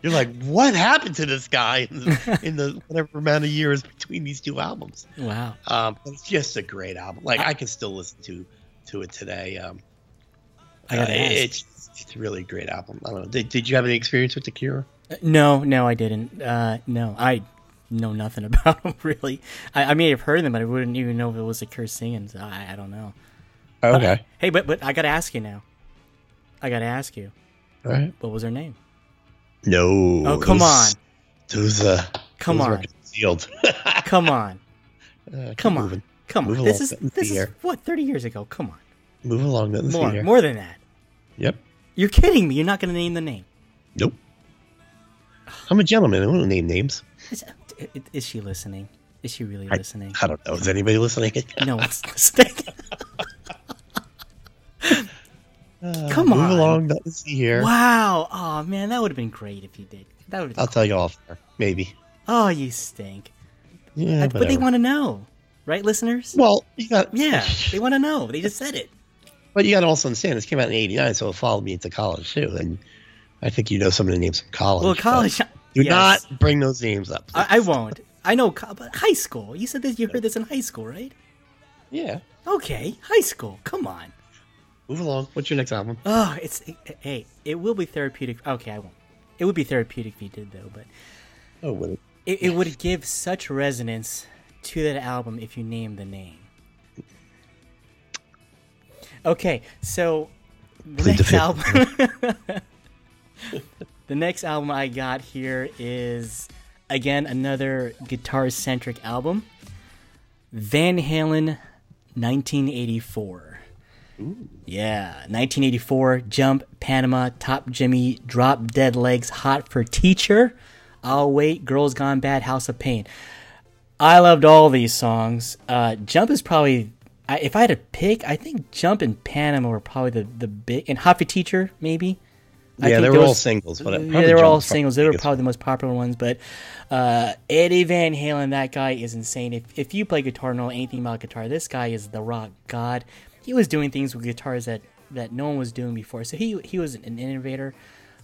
You're like, what happened to this guy in the, in the whatever amount of years between these two albums? Wow. Um, it's just a great album. Like I can still listen to to it today. Um, I gotta uh, ask. it's it's really great album. I don't know. Did, did you have any experience with the Cure? No, no, I didn't. Uh, no, I know nothing about them really. I, I may have heard them, but I wouldn't even know if it was a Cure singing. So I, I don't know. Okay. Hey, but but I gotta ask you now. I gotta ask you. All right. What was her name? No. Oh, come on. Those, uh, Come those on. Come on. Uh, Come on. Come on. This is this is what thirty years ago. Come on. Move along. More here. more than that. Yep. You're kidding me. You're not gonna name the name. Nope. I'm a gentleman. I don't name names. Is, is she listening? Is she really I, listening? I don't know. Is anybody listening? No one's listening. Uh, Come Move on. Move along. Me see here. Wow. Oh man, that would have been great if you did. That would. I'll tell you off. Maybe. Oh, you stink. Yeah, but they want to know, right, listeners? Well, you got Yeah, they want to know. They just said it. But you got to also understand this came out in '89, so it followed me into college too. And I think you know some of the names from college. Well, college. Do yes. not bring those names up. I, I won't. I know, but high school. You said that you heard this in high school, right? Yeah. Okay, high school. Come on. Move along. What's your next album? Oh, it's hey. It will be therapeutic. Okay, I won't. It would be therapeutic if you did though, but Oh, what? it, it would give such resonance to that album if you name the name. Okay, so the next album. the next album I got here is again another guitar centric album. Van Halen 1984. Yeah, 1984, Jump, Panama, Top Jimmy, Drop Dead Legs, Hot for Teacher, I'll Wait, Girls Gone Bad, House of Pain. I loved all these songs. Uh, Jump is probably, I, if I had to pick, I think Jump and Panama were probably the, the big, and for Teacher, maybe. I Yeah, they were all singles, but yeah, they were all singles. They were probably the most popular ones. But uh, Eddie Van Halen, that guy is insane. If if you play guitar, know anything about guitar, this guy is the rock god. He was doing things with guitars that that no one was doing before. So he he was an innovator.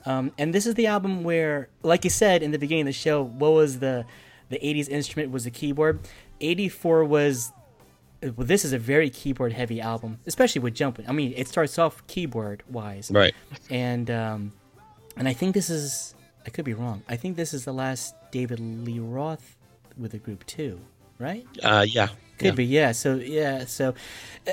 Um, and this is the album where, like you said in the beginning of the show, what was the the 80s instrument was the keyboard. 84 was well, this is a very keyboard heavy album, especially with Jumping. I mean, it starts off keyboard wise Right. and um, and I think this is I could be wrong. I think this is the last David Lee Roth with the group too, right? Uh, yeah. Could yeah. be, yeah. So yeah, so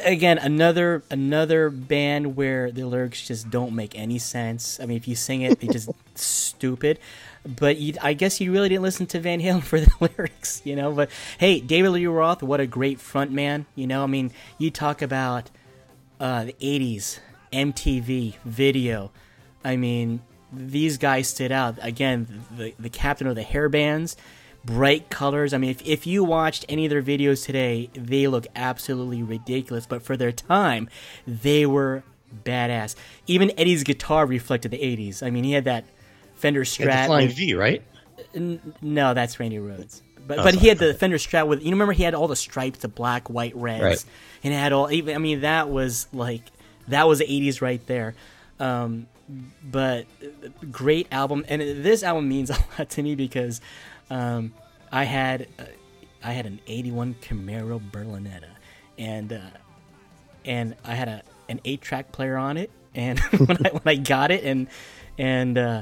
again, another another band where the lyrics just don't make any sense. I mean, if you sing it, they just stupid. But you, I guess you really didn't listen to Van Halen for the lyrics, you know. But hey, David Lee Roth, what a great front man, you know. I mean, you talk about uh, the '80s, MTV, video. I mean, these guys stood out. Again, the the captain of the hair bands, bright colors. I mean, if if you watched any of their videos today, they look absolutely ridiculous. But for their time, they were badass. Even Eddie's guitar reflected the '80s. I mean, he had that Fender Strat. flying with- V, right? N- no, that's Randy Rhoads. But Oh, but he had the Fender Strat with you remember he had all the stripes, the black, white, reds, Right. and it had all. Even I mean that was like that was the '80s right there. Um, but great album, and this album means a lot to me because um, I had uh, I had an '81 Camaro Berlinetta, and uh, and I had a an eight track player on it. And when I when I got it and and uh,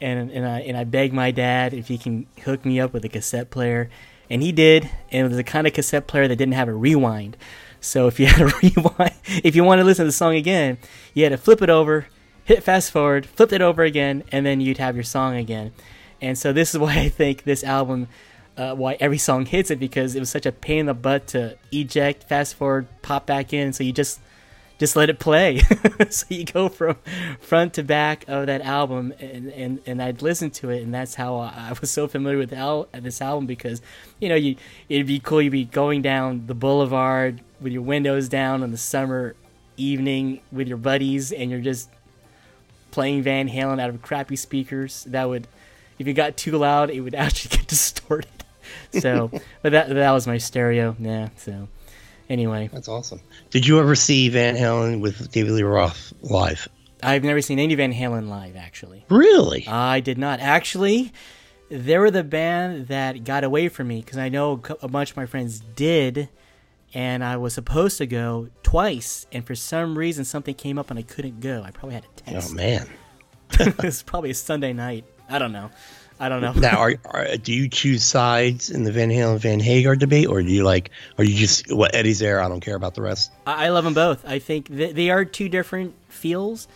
and and I and I begged my dad if he can hook me up with a cassette player, and he did. And it was the kind of cassette player that didn't have a rewind. So if you had a rewind, if you want to listen to the song again, you had to flip it over, hit fast forward, flip it over again, and then you'd have your song again. And so this is why I think this album, uh, why every song hits it because it was such a pain in the butt to eject, fast forward, pop back in. So you just just let it play. so you go from front to back of that album, and, and, and I'd listen to it, and that's how I was so familiar with al- this album because, you know, you it'd be cool. You'd be going down the boulevard with your windows down on the summer evening with your buddies, and you're just playing Van Halen out of crappy speakers. That would, if you got too loud, it would actually get distorted. So, but that that was my stereo. Yeah. So, anyway. That's awesome. Did you ever see Van Halen with David Lee Roth live? I've never seen any Van Halen live, actually. Really? I did not. Actually, they were the band that got away from me because I know a bunch of my friends did, and I was supposed to go twice, and for some reason something came up and I couldn't go. I probably had a test. oh man. it was probably a Sunday night. I don't know. I don't know. Now, are, are do you choose sides in the Van Halen Van Hagar debate, or do you like, are you just what Eddie's there? I don't care about the rest. I I love them both. I think th- they are two different feels.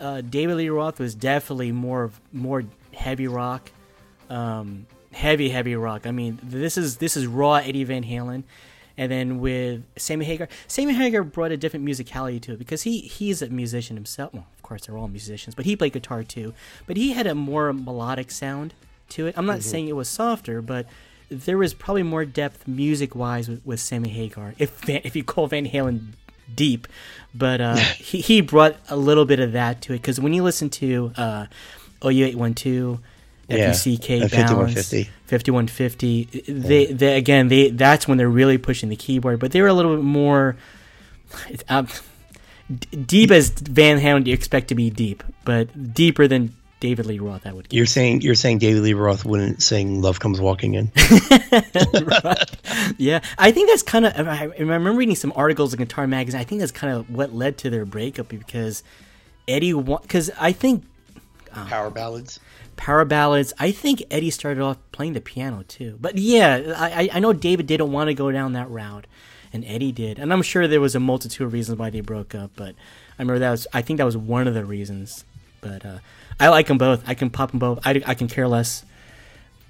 Uh, David Lee Roth was definitely more more heavy rock, um, heavy heavy rock. I mean, this is this is raw Eddie Van Halen, and then with Sammy Hagar, Sammy Hagar brought a different musicality to it because he he's a musician himself. Well, course they're all musicians, but he played guitar too. But he had a more melodic sound to it. I'm not saying it was softer, but there was probably more depth music wise with, with Sammy Hagar. If Van, if you call Van Halen deep, but uh, he he brought a little bit of that to it because when you listen to uh, OU eight one two. Yeah, FUCK and balance, 5150. 5150 they, they again they that's when they're really pushing the keyboard but they were a little bit more it's, um, d- deep as Van Halen you expect to be deep but deeper than David Lee Roth I would You're saying you're saying David Lee Roth wouldn't sing "Love Comes Walking In." yeah I think that's kind of I, I remember reading some articles in Guitar Magazine I think that's kind of what led to their breakup because Eddie because I think oh, Power ballads. power ballads. I think Eddie started off playing the piano too. But yeah, I, I- I know David didn't want to go down that route, and Eddie did. And I'm sure there was a multitude of reasons why they broke up. But I remember that was I think that was one of the reasons. But uh, I like them both. I can pop them both. I, I can care less.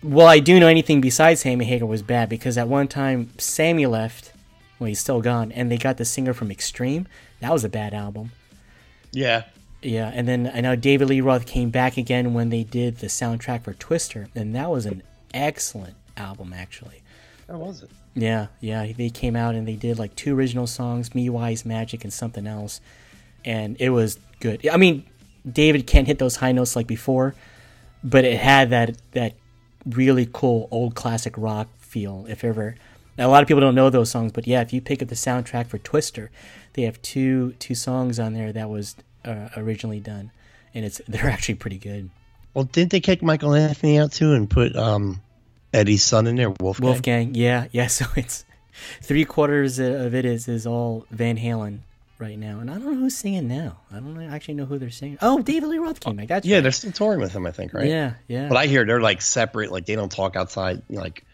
Well, I do know anything besides Sammy Hagar was bad because at one time Sammy left. Well, he's still gone, and they got the singer from Extreme. That was a bad album. Yeah. Yeah, and then I know David Lee Roth came back again when they did the soundtrack for Twister, and that was an excellent album, actually. How was it? Yeah, yeah, they came out and they did like two original songs, Me, Wise, Magic, and something else, and it was good. I mean, David can't hit those high notes like before, but it had that that really cool old classic rock feel. If ever, now, a lot of people don't know those songs, but yeah, if you pick up the soundtrack for Twister, they have two two songs on there that was uh, originally done, and it's they're actually pretty good. Well, didn't they kick Michael Anthony out too and put um, Eddie's son in there, Wolfgang? Wolfgang, yeah, yeah. So it's three quarters of it is is all Van Halen right now, and I don't know who's singing now. I don't actually know who they're singing. Oh, David Lee Roth came back. That's Yeah, right. they're still touring with him, I think, right? yeah, yeah. But I hear they're like separate, like they don't talk outside, like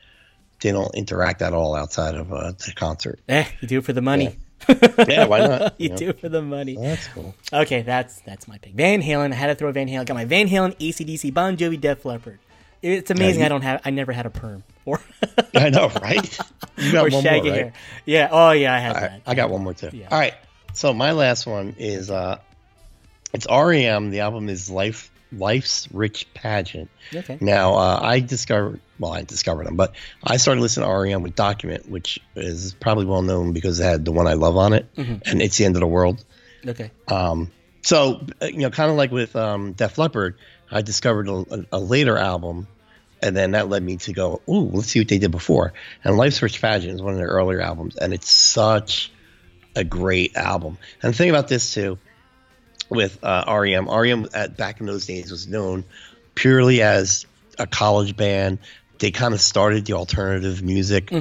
they don't interact at all outside of uh, the concert. eh, you do it for the money. Yeah, why not? you know? do it for the money. That's cool. Okay, that's that's my pick. Van Halen. I had to throw Van Halen. Got my Van Halen, ACDC, Bon Jovi, Def Leppard. It's amazing. you- I don't have. I never had a perm or I know, right? You got or one shaggy more, right? hair. Yeah. Oh yeah, I had All that. right, I got one more too. Yeah. All right, so my last one is uh, it's REM. The album is Life Life's Rich Pageant. Okay. Now, uh, I discovered, well, I discovered them, but I started listening to REM with Document, which is probably well known because it had the one I love on it, and It's the End of the World. Okay. Um, so, uh, you know, kind of like with um, Def Leppard, I discovered a, a, later album, and then that led me to go, ooh, let's see what they did before. And Life's Rich Pageant is one of their earlier albums, and it's such a great album. And the thing about this, too, with uh, REM, REM at, back in those days was known purely as a college band. They kind of started the alternative music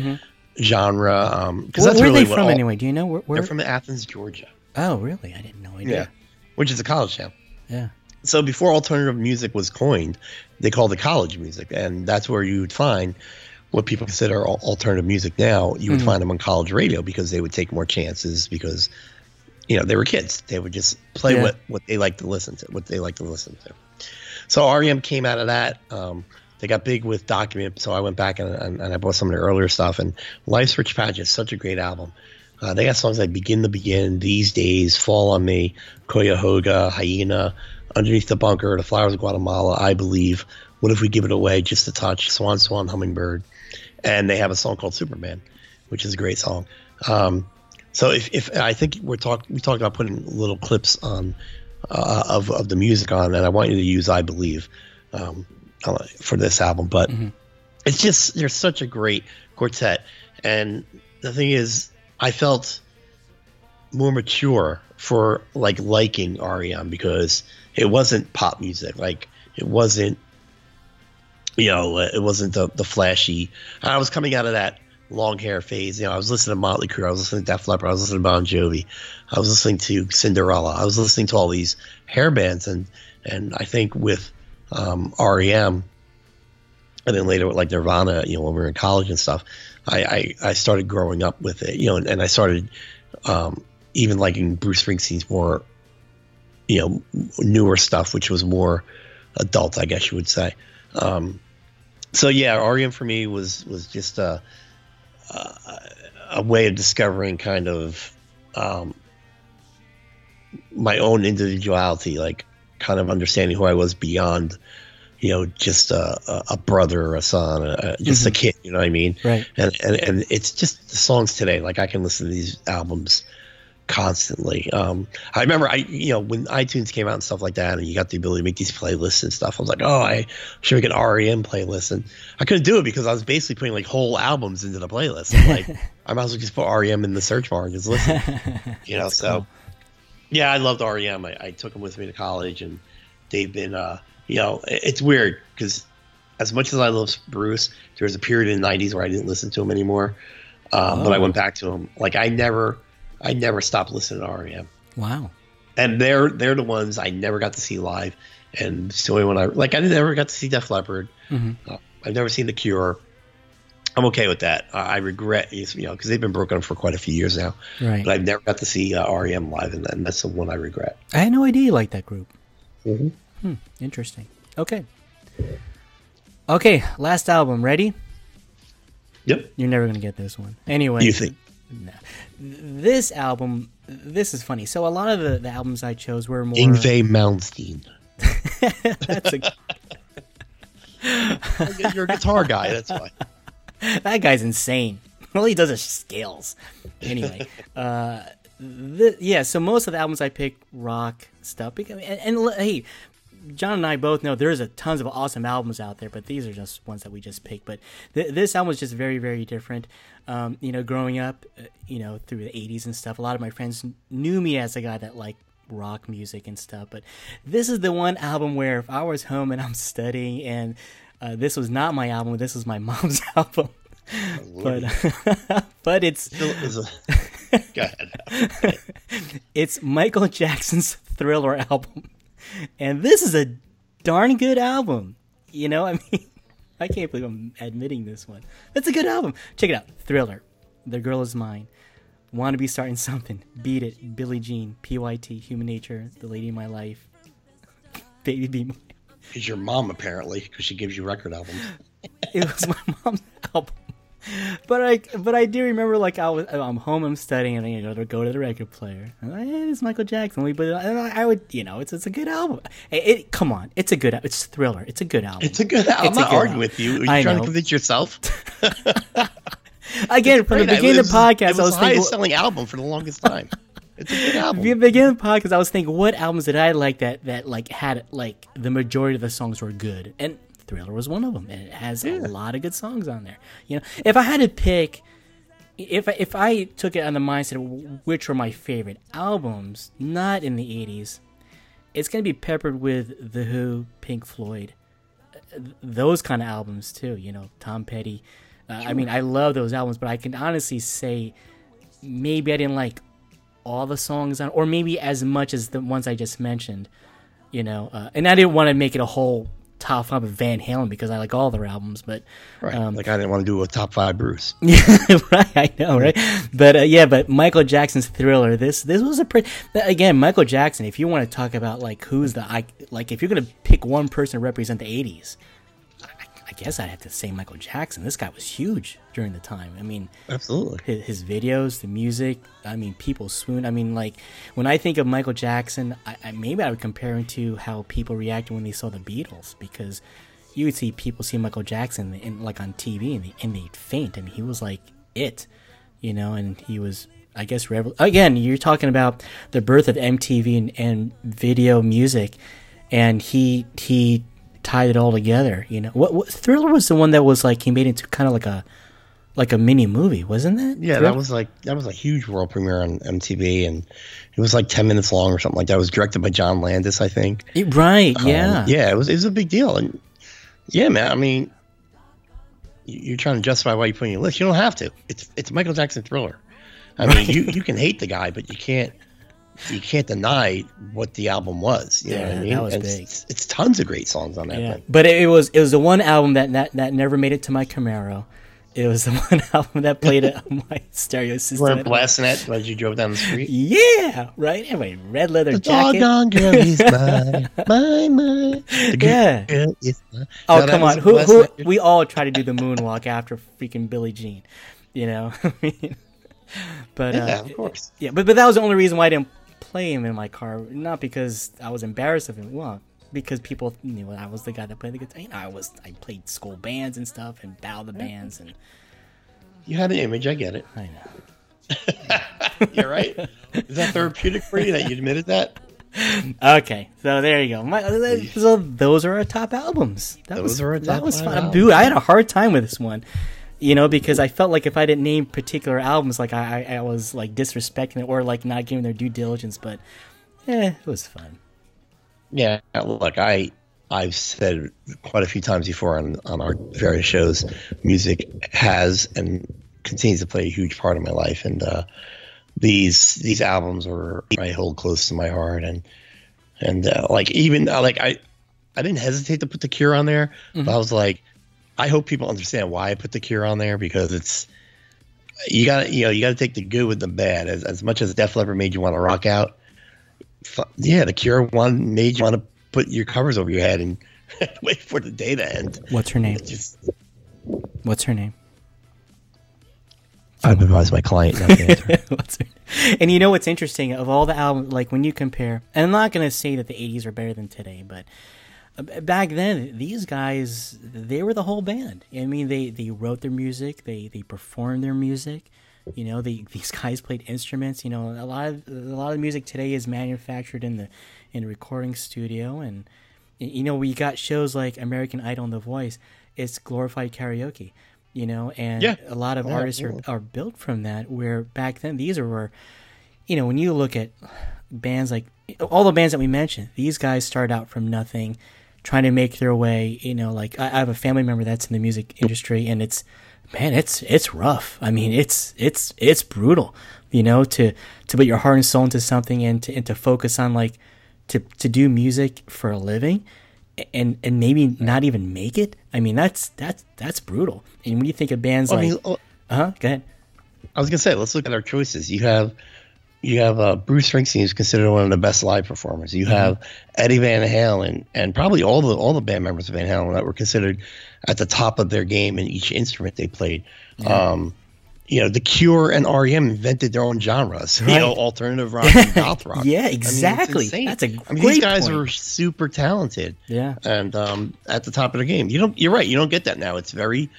genre. Um, because Where, that's where are really they from all- anyway? Do you know where? where? They're from Athens, Georgia. oh, really? I didn't know. Yeah. Which is a college town. Yeah. So before alternative music was coined, they called it college music, and that's where you would find what people consider alternative music now. You would find them on college radio because they would take more chances because you know they were kids. They would just play Yeah. what what they like to listen to, what they like to listen to. So REM came out of that. Um, they got big with Document, so I went back and, and, and I bought some of their earlier stuff. And Life's Rich Pageant is such a great album. Uh, they got songs like Begin to Begin, These Days, Fall on Me, Cuyahoga, Hyena, Underneath the Bunker, The Flowers of Guatemala, I Believe, What If We Give It Away, Just a Touch, Swan Swan, Hummingbird. And they have a song called Superman, which is a great song. Um, so if, if I think we're talk we talked about putting little clips on uh, of of the music on, and I want you to use "I Believe" um, uh, for this album. But it's just they're such a great quartet, and the thing is, I felt more mature for like liking REM because it wasn't pop music, like it wasn't you know it wasn't the the flashy. I was coming out of that long hair phase. You know, I was listening to Motley Crue, I was listening to Def Leppard, I was listening to Bon Jovi, I was listening to Cinderella, I was listening to all these hair bands, and and I think with um, REM, and then later with like Nirvana, you know, when we were in college and stuff, I I, I started growing up with it, you know, and, and I started um, even liking Bruce Springsteen's more, you know, newer stuff, which was more adult, I guess you would say. Um, so yeah, REM for me was was just a a, a way of discovering kind of um, my own individuality, like kind of understanding who I was beyond, you know, just a, a, brother or a son, a, just a kid. You know what I mean? Right. And, and and it's just the songs today. Like I can listen to these albums constantly. Um, I remember I, you know, when iTunes came out and stuff like that, and you got the ability to make these playlists and stuff. I was like, oh, I should make an REM playlist, and I couldn't do it because I was basically putting like whole albums into the playlist. I'm like, I might as well just put REM in the search bar and just listen. you know, so yeah, I loved REM. I, I took them with me to college, and they've been, uh, you know, it- it's weird because as much as I love Bruce, there was a period in the '90s where I didn't listen to him anymore. Um, But I went back to him. Like I never, I never stopped listening to REM, Wow. and they're they're the ones I never got to see live. And it's the only one I like. I never got to see Def Leppard. Uh, I've never seen The Cure. I'm okay with that. I I regret, you know, because they've been broken up for quite a few years now. Right. But I've never got to see uh, REM live, and, and that's the one I regret. I had no idea you liked that group. Mhm. Hmm. Interesting. Okay. Okay. Last album. Ready? Yep. You're never gonna get this one. Anyway. You think? No. This album. This is funny. So a lot of the, the albums I chose were more. Yngwie Malmsteen. That's a, You're a guitar guy. That's why. that guy's insane. All he does is scales. Anyway, uh, th- yeah. So most of the albums I picked rock stuff. Because, and, and hey, John and I both know there's a tons of awesome albums out there, but these are just ones that we just picked. But th- this album was just very, very different. Um, you know, growing up, uh, you know, through the '80s and stuff, a lot of my friends knew me as a guy that liked rock music and stuff. But this is the one album where if I was home and I'm studying and uh, this was not my album, this was my mom's album. but but it's a- Go ahead. it's Michael Jackson's Thriller album, and this is a darn good album. You know, I mean, I can't believe I'm admitting this one. That's a good album. Check it out, Thriller, The Girl Is Mine, Want to Be Starting Something, Beat It, Billie Jean, PYT, Human Nature, The Lady in My Life, Baby Be Mine. Is your mom apparently because she gives you record albums. It was my mom's album. but I but I do remember like I was I'm home I'm studying and you know to go to the record player. I'm like, hey, it's Michael Jackson. But I would you know it's it's a good album. It, it come on, it's a good it's Thriller. It's a good album. It's a good album. I'm not arguing album. with you. Are you I trying know. to convince yourself? Again, from the beginning of the podcast, it was, I was the highest selling album for the longest time. It's a good album. The beginning of the podcast, I was thinking, what albums did I like that that like had like the majority of the songs were good, and Thriller was one of them, and it has yeah. a lot of good songs on there. You know, if I had to pick, if I, if I took it on the mindset of which were my favorite albums, not in the '80s, it's gonna be peppered with The Who, Pink Floyd, those kind of albums too. You know, Tom Petty. Uh. I mean, I love those albums, but I can honestly say maybe I didn't like all the songs on, or maybe as much as the ones I just mentioned. You know, uh, and I didn't want to make it a whole top five of Van Halen because I like all their albums, but right, um, like I didn't want to do a top five Bruce. Yeah, right. I know, right? But uh, yeah, but Michael Jackson's Thriller. This this was a pretty again Michael Jackson. If you want to talk about like who's the like if you're gonna pick one person to represent the '80s, I guess I'd have to say Michael Jackson. This guy was huge during the time. I mean, absolutely. His, his videos, the music. I mean, people swoon. I mean, like when I think of Michael Jackson, I, I, maybe I would compare him to how people reacted when they saw the Beatles because you would see people see Michael Jackson in, like on TV and they and they'd faint. I mean, he was like it, you know, and he was. I guess revel- again, you're talking about the birth of MTV and, and video music, and he he tied it all together. You know, what, what Thriller was the one that was like he made into kind of like a like a mini movie, wasn't that? Yeah, Thriller? that was like that was a huge world premiere on MTV, and it was like ten minutes long or something like that. It was directed by John Landis, I think. It, right? Um, yeah. Yeah, it was it was a big deal, and yeah, man. I mean, you're trying to justify why you put in your list. You don't have to. It's it's Michael Jackson Thriller. I mean, you you can hate the guy, but you can't you can't deny what the album was. You yeah, know what I mean? That was big. It's, it's, tons of great songs on that yeah. thing. But it was it was the one album that, that that never made it to my Camaro. It was the one album that played it on my stereo system. We're blasting it as you drove down the street. Yeah, right. Anyway, red leather the jacket. Doggone girl is mine, mine, mine. yeah. Oh come on, who who? We all try to do the moonwalk after freaking Billie Jean. You know, but yeah, uh, of course. Yeah, but but that was the only reason why I didn't play him in my car, not because I was embarrassed of him. Well, because people knew I was the guy that played the guitar. You know, I was I played school bands and stuff and battle the bands and. You had an image. I get it. I know. You're right. Is that therapeutic for you that you admitted that? Okay, so there you go. My, uh, so those are our top albums. That those was are our top that was fun. Dude, I had a hard time with this one you know, because I felt like if I didn't name particular albums, like I, I was like disrespecting it or like not giving their due diligence. But yeah, it was fun. Yeah, look, I I've said quite a few times before on on our various shows, music has and continues to play a huge part of my life, and uh, these these albums are I hold close to my heart, and and uh, like even uh, like I I didn't hesitate to put the Cure on there, mm-hmm. but I was like I hope people understand why I put the Cure on there because it's you got you know you got to take the good with the bad. As as much as Def Leppard made you want to rock out, yeah, the Cure one made you want to put your covers over your head and wait for the day to end. What's her name? Just, What's her name? I've advised my client not to answer. and you know what's interesting? Of all the albums, like when you compare, and I'm not going to say that the 80s are better than today, but back then these guys they were the whole band i mean they they wrote their music they they performed their music you know they, these guys played instruments you know a lot of a lot of music today is manufactured in the in a recording studio and you know we got shows like american idol and the voice it's glorified karaoke you know and yeah. a lot of yeah, artists yeah. Are, are built from that where back then these were you know when you look at bands like all the bands that we mentioned these guys started out from nothing trying to make their way. You know, like I, I have a family member that's in the music industry, and it's man, it's it's rough. I mean, it's it's it's brutal. You know, to to put your heart and soul into something and to and to focus on like to to do music for a living and and maybe not even make it. I mean, that's that's that's brutal. And when you think of bands well, like, uh huh, go ahead. I was gonna say, let's look at our choices. You have you have uh, Bruce Springsteen, who's considered one of the best live performers. You have Eddie Van Halen, and probably all the all the band members of Van Halen that were considered at the top of their game in each instrument they played. Um, you know, The Cure and REM invented their own genres. You know, alternative rock and goth rock. Yeah, I mean, exactly. That's a I mean, great these guys point. were super talented Yeah. and um, at the top of the game. You don't. You're right. You don't get that now. It's very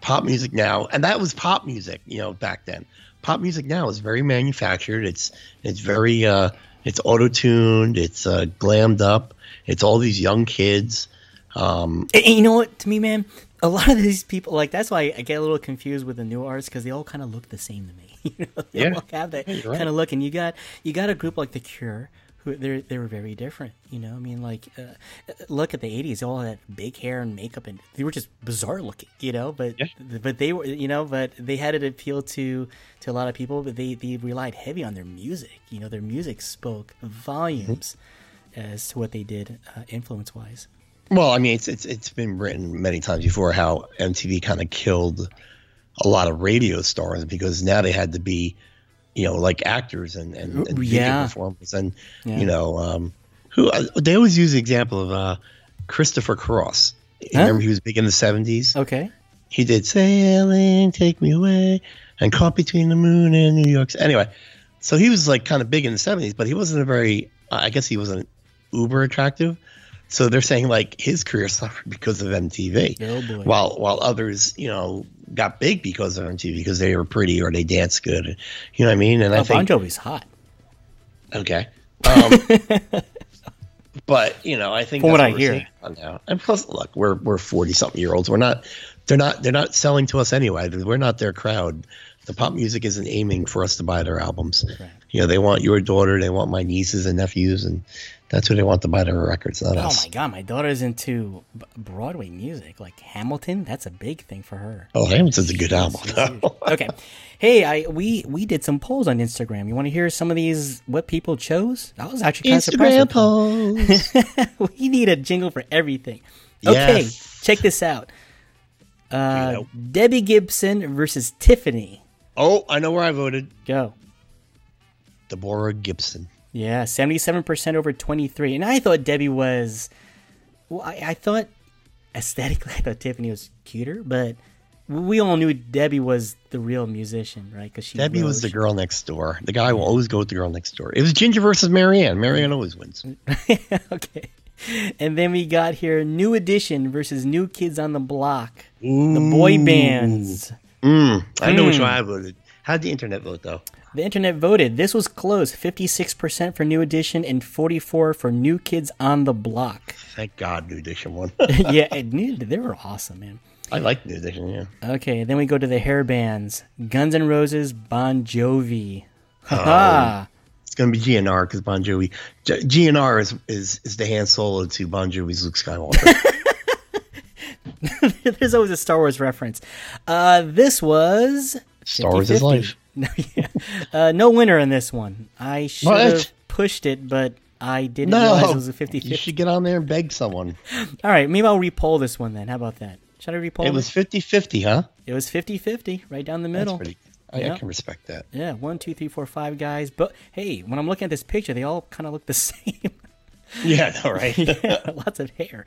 pop music now, and that was pop music. You know, back then, pop music now is very manufactured. It's it's very uh, it's auto tuned. It's uh, glammed up. It's all these young kids. Um, And, and you know what? To me, man, a lot of these people like that's why I get a little confused with the new artists because they all kind of look the same to me. you know, they Yeah. all have that right. kind of look, and you got you got a group like The Cure. They they were very different, you know. I mean, like, uh, look at the '80s, all that big hair and makeup, and they were just bizarre looking, you know. But but they were, you know, but they had it appeal to to a lot of people. But they they relied heavy on their music, you know. Their music spoke volumes as to what they did uh, influence wise. well, I mean, it's it's it's been written many times before how MTV kind of killed a lot of radio stars because now they had to be, you know, like actors and and, and video Yeah. performers and Yeah. you know um, who uh, they always use the example of uh, Christopher Cross. You Huh? Remember he was big in the seventies. Okay. He did "Sailing, Take Me Away" and "Caught Between the Moon and New York." Anyway, so he was like kind of big in the seventies, but he wasn't a very. I guess he wasn't uber attractive. So they're saying like his career suffered because of MTV, Oh boy. while while others, you know, got big because of MTV because they were pretty or they danced good. You know what I mean? And I think Bon Jovi's hot. Okay. Um, but you know, I think From what I hear. now. And plus, look, we're we're forty something year olds. We're not. They're not. They're not selling to us anyway. We're not their crowd. The pop music isn't aiming for us to buy their albums. Right. You know, they want your daughter. They want my nieces and nephews, and that's who they want to buy their records, not Oh us. my god, my daughter's into B- Broadway music, like Hamilton. That's a big thing for her. Oh, Hamilton's a good album. Though. okay, hey, I we we did some polls on Instagram. You want to hear some of these? What people chose? I was actually kind of surprised. Instagram with them. polls. we need a jingle for everything. Okay, Yes. check this out. Uh. Debbie Gibson versus Tiffany. oh, I know where I voted. Go. Deborah Gibson. Yeah, seventy-seven percent over twenty-three, and I thought Debbie was. Well, I, I thought aesthetically, I thought Tiffany was cuter, but we all knew Debbie was the real musician, right? Because she Debbie was wrote- the girl next door. The guy will always go with the girl next door. It was Ginger versus Marianne. Marianne always wins. okay. And then we got here New Edition versus New Kids on the Block, the boy bands. Mm, I know which Hmm. one I voted. How'd the internet vote though? The internet voted. This was close. Fifty-six percent for New Edition and forty-four for New Kids on the Block. Thank God New Edition won. yeah, they were awesome, man. I like New Edition, yeah. Okay, then we go to the hair bands. Guns N' Roses, Bon Jovi. Haha. It's gonna be GNR because Bon Jovi. G- GNR is, is is the Han Solo to Bon Jovi's Luke Skywalker. There's always a Star Wars reference. Uh, this was Star Wars is life. No, yeah. uh, no winner in this one. I should have pushed it, but I didn't realize it was a 50 you 50. should get on there and beg someone. All right, maybe I'll repoll this one then. How about that? Should I repoll It was 50-50, huh? It was 50 50, right down the middle. That's pretty. I, I can respect that. Yeah, one, two, three, four, five guys. But hey, when I'm looking at this picture, they all kind of look the same. Yeah, all right. yeah, lots of hair.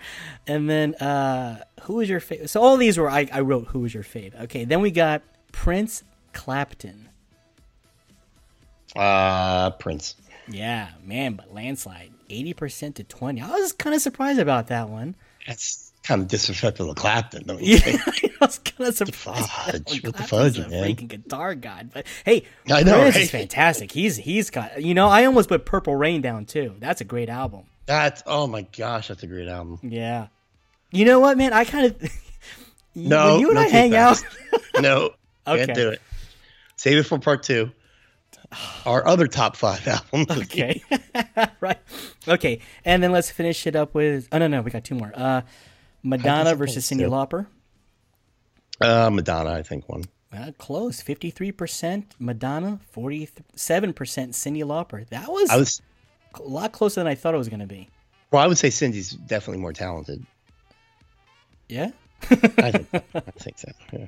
And then, uh, who was your favorite? So all these were, I, I wrote, who was your fave? Okay, then we got Prince Clapton. uh, Prince. Yeah, man, but landslide, 80% to 20. I was kind of surprised about that one. That's kind of disrespectful to Clapton, don't you Yeah? I was kind of surprised. fudge? Well, What the fudge, a man? freaking guitar god. But hey, I know, Prince is fantastic. He's he's got, you know, I almost put Purple Rain down too. That's a great album. That's oh my gosh, that's a great album. Yeah. You know what, man? I kind of. No, when you and no I hang fast. out. No, Okay. can't do it. Save it for part two. Our other top five albums. Okay. right. Okay. And then let's finish it up with. Oh, no, no. We got two more. Uh, Madonna versus to? Lauper. Uh, Madonna, I think one. Uh, close. 53% Madonna, 47% Cyndi Lauper. That was, I was a lot closer than I thought it was going to be. well. I would say Cyndi's definitely more talented. Yeah? I think, I think so. Yeah.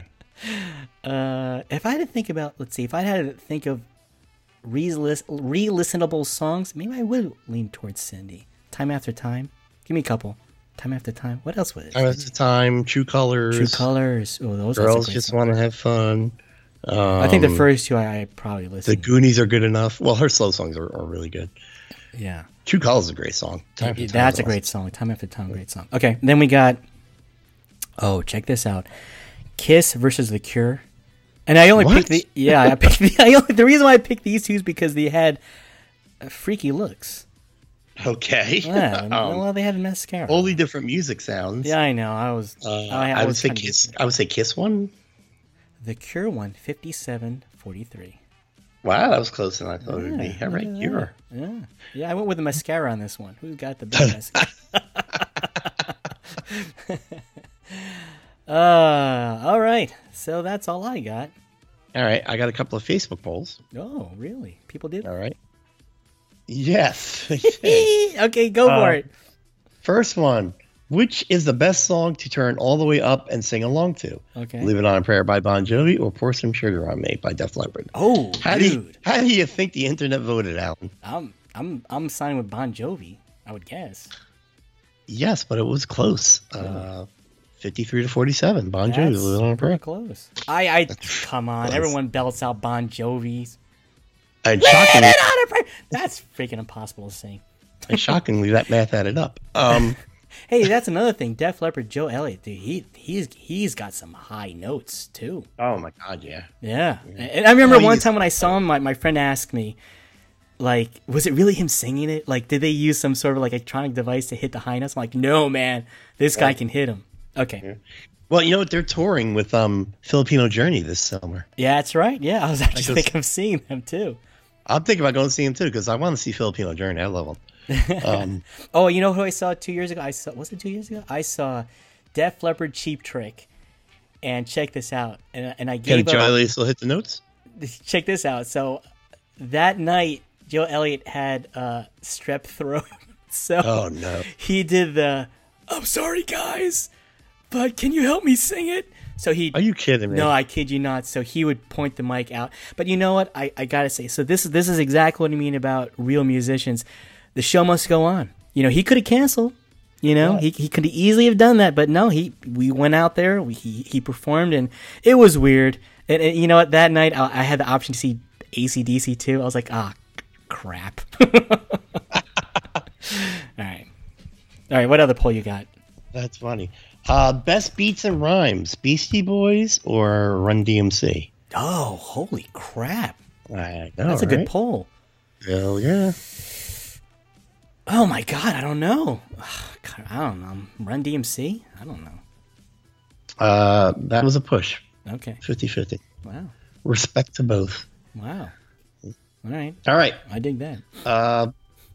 Uh, if I had to think about, let's see, if I had to think of re-lis- re-listenable songs, maybe I would lean towards Cyndi. Time after time. Give me a couple. Time after time. What else was it? Time after time, True Colors. True Colors. Oh, those Girls that's a great just want to have fun. Um, I think the first two I, I probably listened. the. Goonies are good enough. Well, her slow songs are, are really good. yeah. True Colors is a great song. Time After Time That's is a great song. Time after time, great song. Okay, then we got. Oh, check this out. Kiss versus The Cure. And I only What? picked the yeah. I picked the, I only, the reason why I picked these two is because they had uh, freaky looks. Okay. Yeah, Um, well, they had mascara. totally different music sounds. yeah, I know. I was. Uh, I, I, would was say Kiss. I would say Kiss one. The Cure one, 57-43. Wow, that was closer than I thought it would be. All right, Cure. Yeah, yeah. I went with the mascara on this one. Who's got the best mascara? Uh, all right. So that's all I got. All right, I got a couple of Facebook polls. Oh, really? People did. All right. Yes. okay, go for Uh, it. First one. Which is the best song to turn all the way up and sing along to? Okay. Livin' On a Prayer by Bon Jovi or Pour Some Sugar on Me by Def Leppard? Oh, How do, you, dude, how do you think the internet voted, Alan? I'm I'm I'm signing with Bon Jovi. I would guess. Yes, but it was close. Uh, 53 to 47. Bon Jovi, That's On a Prayer. close. I I come on. Close. Everyone belts out Bon Jovi's. And shockingly, That's freaking impossible to sing. and shockingly, that math added up. Um, Hey, that's another thing. Def Leppard, Joe Elliott, dude, he he's he's got some high notes too. oh my God, yeah. Yeah, and I remember Oh, one he's- time when I saw him, my, my friend asked me, like, was it really him singing it? Like, did they use some sort of like electronic device to hit the high notes? I'm like, no, man, this guy can hit them. Okay, Well, you know what? They're touring with um Filipino Journey this summer. yeah, that's right. Yeah, I was actually goes- thinking of seeing them too. I'm thinking about going to see them too because I want to see Filipino Journey. I love them. Um, Oh, you know who I saw two years ago? I saw was it two years ago? I saw Def Leppard Cheap Trick, and check this out. And and I can gave Joe. Elliott still hit the notes? check this out. So that night, Joe Elliott had uh, strep throat. So Oh no! he did the I'm sorry guys, but can you help me sing it? So he Are you kidding me? No, I kid you not. So he would point the mic out. But you know what? I, I gotta say, so this is this is exactly what I mean about real musicians. The show must go on. You know, he could have canceled. You know, he, he could easily have done that, but no, he we went out there, we, he he performed, and it was weird. And, and you know what? That night, I, I had the option to see ACDC too. I was like, ah, crap. All right, all right. What other poll you got? That's funny. Uh, best beats and rhymes: Beastie Boys or Run DMC? Oh, holy crap! I know. That's a good poll. Hell yeah! Oh my god, I don't know. God, I don't know. Run DMC? I don't know. Uh, that was a push. Okay. 50-50. Wow. Respect to both. Wow. All right. All right. I dig that. Uh,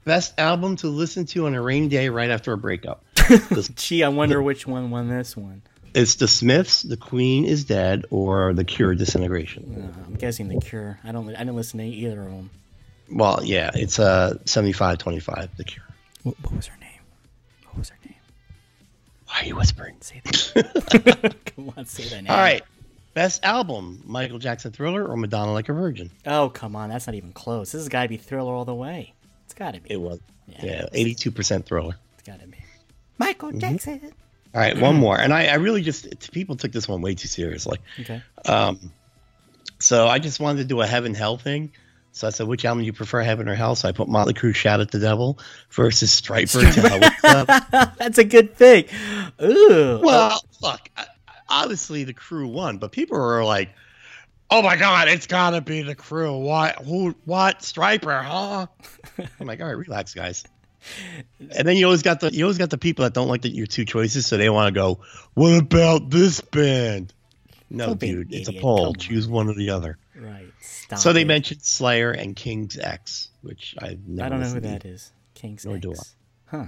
best album to listen to on a rainy day right after a breakup. Gee, I wonder which one won this one. It's The Smiths, The Queen is Dead, or The Cure, Disintegration. Uh, I'm guessing The Cure. I don't. I didn't listen to either of them. Well, yeah, it's uh 75-25, The Cure. What, what was her name? What was her name? Why are you whispering? Say that. come on, say that name. All right. Best album: Michael Jackson, Thriller, or Madonna, Like a Virgin. Oh come on, that's not even close. This has got to be Thriller all the way. It's got to be. It was. Yeah. Yeah, eighty-two percent Thriller. It's got to be. Michael Mm-hmm. Jackson. All right, one more, and I, I really just people took this one way too seriously. Okay. Um, so I just wanted to do a heaven hell thing. So I said, which album do you prefer, Heaven or Hell? So I put Motley Crue, Shout at the Devil versus Stryper. to Hell that's a good thing. Ooh. well, look, obviously the Crue won, but people were like, "Oh my God, it's gotta be the Crue." What? Who? What? Stryper? Huh? I'm like, all right, relax, guys. And then you always got the you always got the people that don't like the, your two choices, so they want to go. What about this band? No, Don't dude, it's a poll. come on. Choose one or the other. right. Stop. so they it. mentioned Slayer and King's X, which never. I don't know who listened that to. is. King's Nor do X. Huh.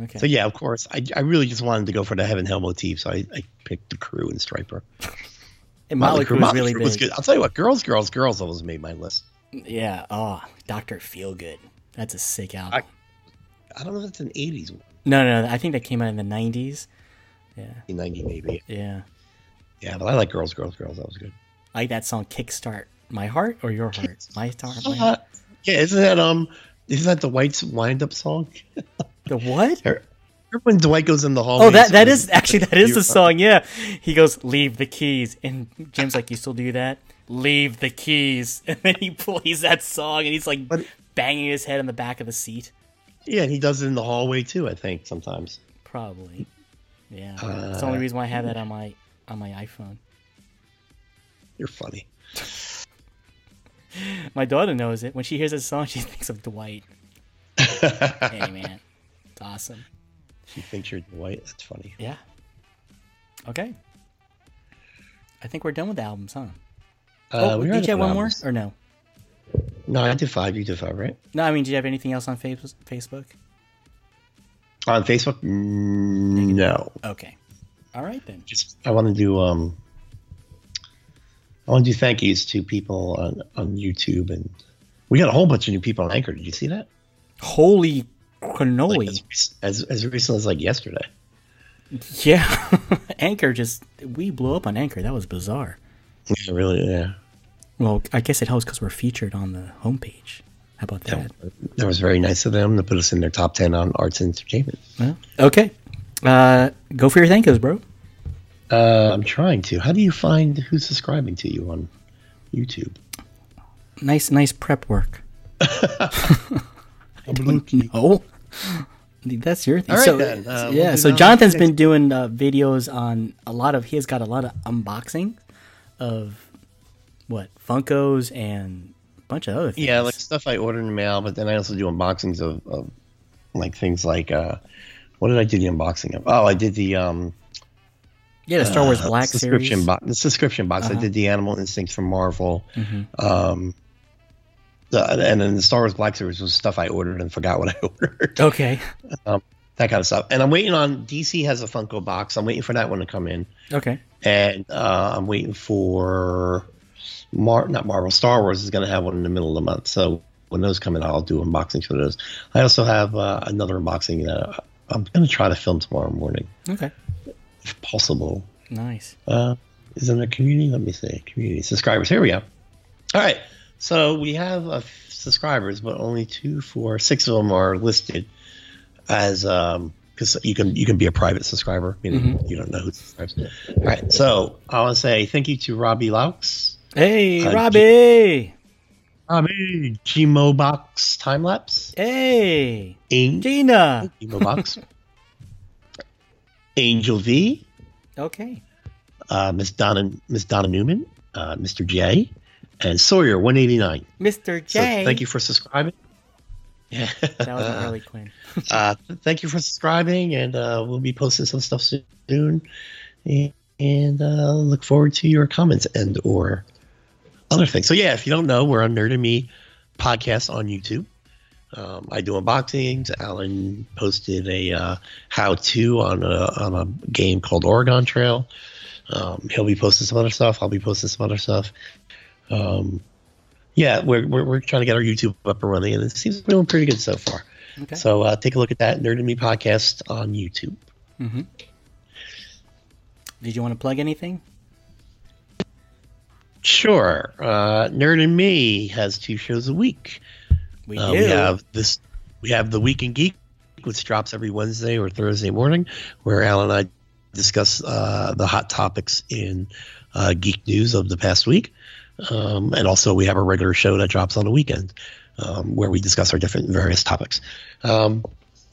Okay. So yeah, of course, I, I really just wanted to go for the Heaven Hell motif, so I, I picked the Crue and Stryper. and Motley Crue was Motley really big. was good. I'll tell you what, Girls, Girls, Girls always made my list. Yeah. Oh, Doctor Feelgood. That's a sick album. I don't know if it's an '80s one, no, no, no. I think that came out in the '90s. Yeah. '90 maybe. Yeah. Yeah, but I like Girls, Girls, Girls. That was good. I like that song "Kickstart." My heart or your heart? My heart. My heart. yeah, isn't that um, isn't that the Dwight's wind up song? The what? Remember when Dwight goes in the hallway? Oh, that that is actually that is the song. Yeah, he goes, "Leave the keys," and Jim's like, "You still do that? Leave the keys." And then he plays that song, and he's like But- banging his head on the back of the seat. Yeah, and he does it in the hallway too. I think sometimes. Probably. Yeah, that's the only reason why I have that on my on my iPhone. You're funny. My daughter knows it. When she hears this song, she thinks of Dwight. hey man, it's awesome. She thinks you're Dwight. That's funny. Yeah. Okay. I think we're done with the albums, huh? Uh, oh, we did you have one more or no? No, I did five. You did five, right? No, I mean, did you have anything else on Face- Facebook? On Facebook? No. Okay. All right then. Just I want to do um. I want to do thank yous to people on on YouTube, and we got a whole bunch of new people on Anchor. Did you see that? Holy Like, cannoli! as, as as recent as like yesterday. yeah, Anchor just we blew up on Anchor. That was bizarre. Yeah, really. Yeah. Well, I guess it helps because we're featured on the homepage. How about that? That was very nice of them to put us in their top ten on arts and entertainment. Well, okay. Uh, go for your thank yous, bro. Uh, I'm trying to. How do you find who's subscribing to you on YouTube? Nice, nice prep work. Oh, that's your thing. All right, so, then. Uh, we'll yeah. So Jonathan's been doing uh, videos on a lot of. He has got a lot of unboxing of what Funkos and a bunch of other things. Yeah, like stuff I ordered in the mail, but then I also do unboxings of, of like things like uh, what did I do the unboxing of? Oh, I did the um yeah, the Star Wars uh, Black subscription box. The subscription box. I Uh-huh. did the Animal Instincts from Marvel. Mhm. Um, the, and then the Star Wars Black series was stuff I ordered and forgot what I ordered. Okay. that kind of stuff. And I'm waiting on DC has a Funko box. I'm waiting for that one to come in. Okay. and uh, I'm waiting for Mar not Marvel Star Wars is going to have one in the middle of the month. So when those come in, I'll do unboxings for those. I also have uh, another unboxing that I'm going to try to film tomorrow morning, Okay. if possible. Nice. Uh, is in the community? Let me see. Community subscribers. Here we go. All right. So we have uh, subscribers, but only two, four, six of them are listed as um because you can you can be a private subscriber, meaning you don't know who subscribes. All right. So I want to say thank you to Robbie Laux, Hey, Uh, Robbie. Robbie Gmo Box Time Lapse, Hey, Angel Gina. Box, Angel V, Okay. uh, Miss Donna Miss Donna Newman, uh, Mr. J, and Sawyer one eighty nine. Mr. So J. thank you for subscribing. Yeah. That was an early Quinn. uh, thank you for subscribing, and uh, we'll be posting some stuff soon. And, and uh, look forward to your comments and or other things. So yeah, if you don't know, we're on Nerd and Me podcast on YouTube. Um, I do unboxings. Alan posted a uh, how-to on a on a game called Oregon Trail. Um, he'll be posting some other stuff. I'll be posting some other stuff. Um, yeah, we're, we're, we're trying to get our YouTube up and running, and it seems we're doing pretty good so far. Okay. So uh, take a look at that Nerd and Me podcast on YouTube. Mm-hmm. Did you want to plug anything? Sure. Uh, Nerd and Me has two shows a week. We Uh, do. we have this. We have the Week in Geek, which drops every Wednesday or Thursday morning, where Alan and I discuss uh, the hot topics in uh, geek news of the past week. Um, and also, we have a regular show that drops on the weekend, um, where we discuss our different various topics. Um,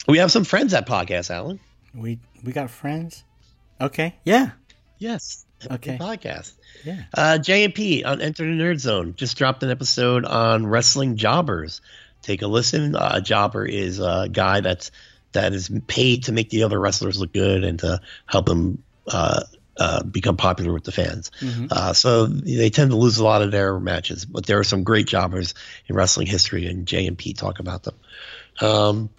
we have some friends at podcast, Alan. we we got friends. Okay. Yeah. Yes. Okay. Podcast. Yeah. Uh, J&P on Enter the Nerd Zone just dropped an episode on wrestling jobbers. Take a listen. Uh, a jobber is a guy that's that is paid to make the other wrestlers look good and to help them uh, uh, become popular with the fans. Mhm. Uh, so they tend to lose a lot of their matches, but there are some great jobbers in wrestling history, and J and P talk about them. Um,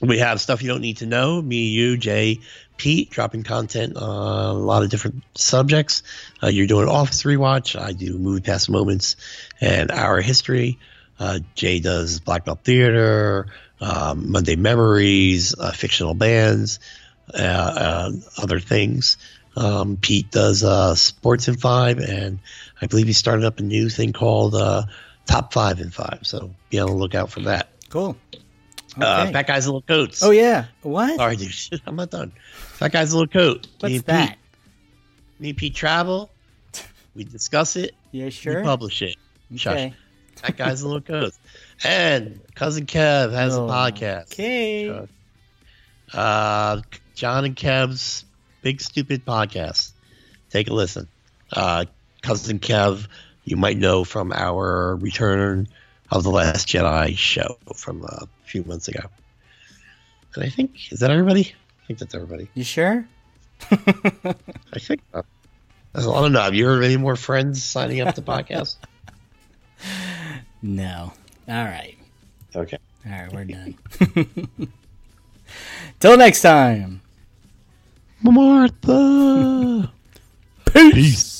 we have stuff you don't need to know. Me, you, Jay, Pete, dropping content on a lot of different subjects. Uh, you're doing Office Rewatch. I do Movie Past Moments and Our History. Uh, Jay does Black Belt Theater, um, Monday Memories, uh, fictional bands, uh, uh, other things. Um, Pete does uh, Sports in Five, and I believe he started up a new thing called uh, Top Five in Five. So be on the lookout for that. Cool. Uh, Okay. Fat Guy's a Little Coats. oh yeah. What? Sorry, dude. I'm not done. Fat Guy's a Little Coat. What's me that? Me and Pete travel. We discuss it. Yeah, sure. We publish it. Shush. Okay. That guy's a little coat. And cousin Kev has Oh, a podcast. Okay. Uh, John and Kev's Big Stupid Podcast. Take a listen. Uh, cousin Kev, you might know from our Return of the Last Jedi show from uh, a few months ago. And I think is that everybody? I think that's everybody. You sure? I think. Uh, I don't know. Have you heard of any more friends signing up to podcast? No. All right. Okay. All right, we're done. Till next time. Martha. Peace.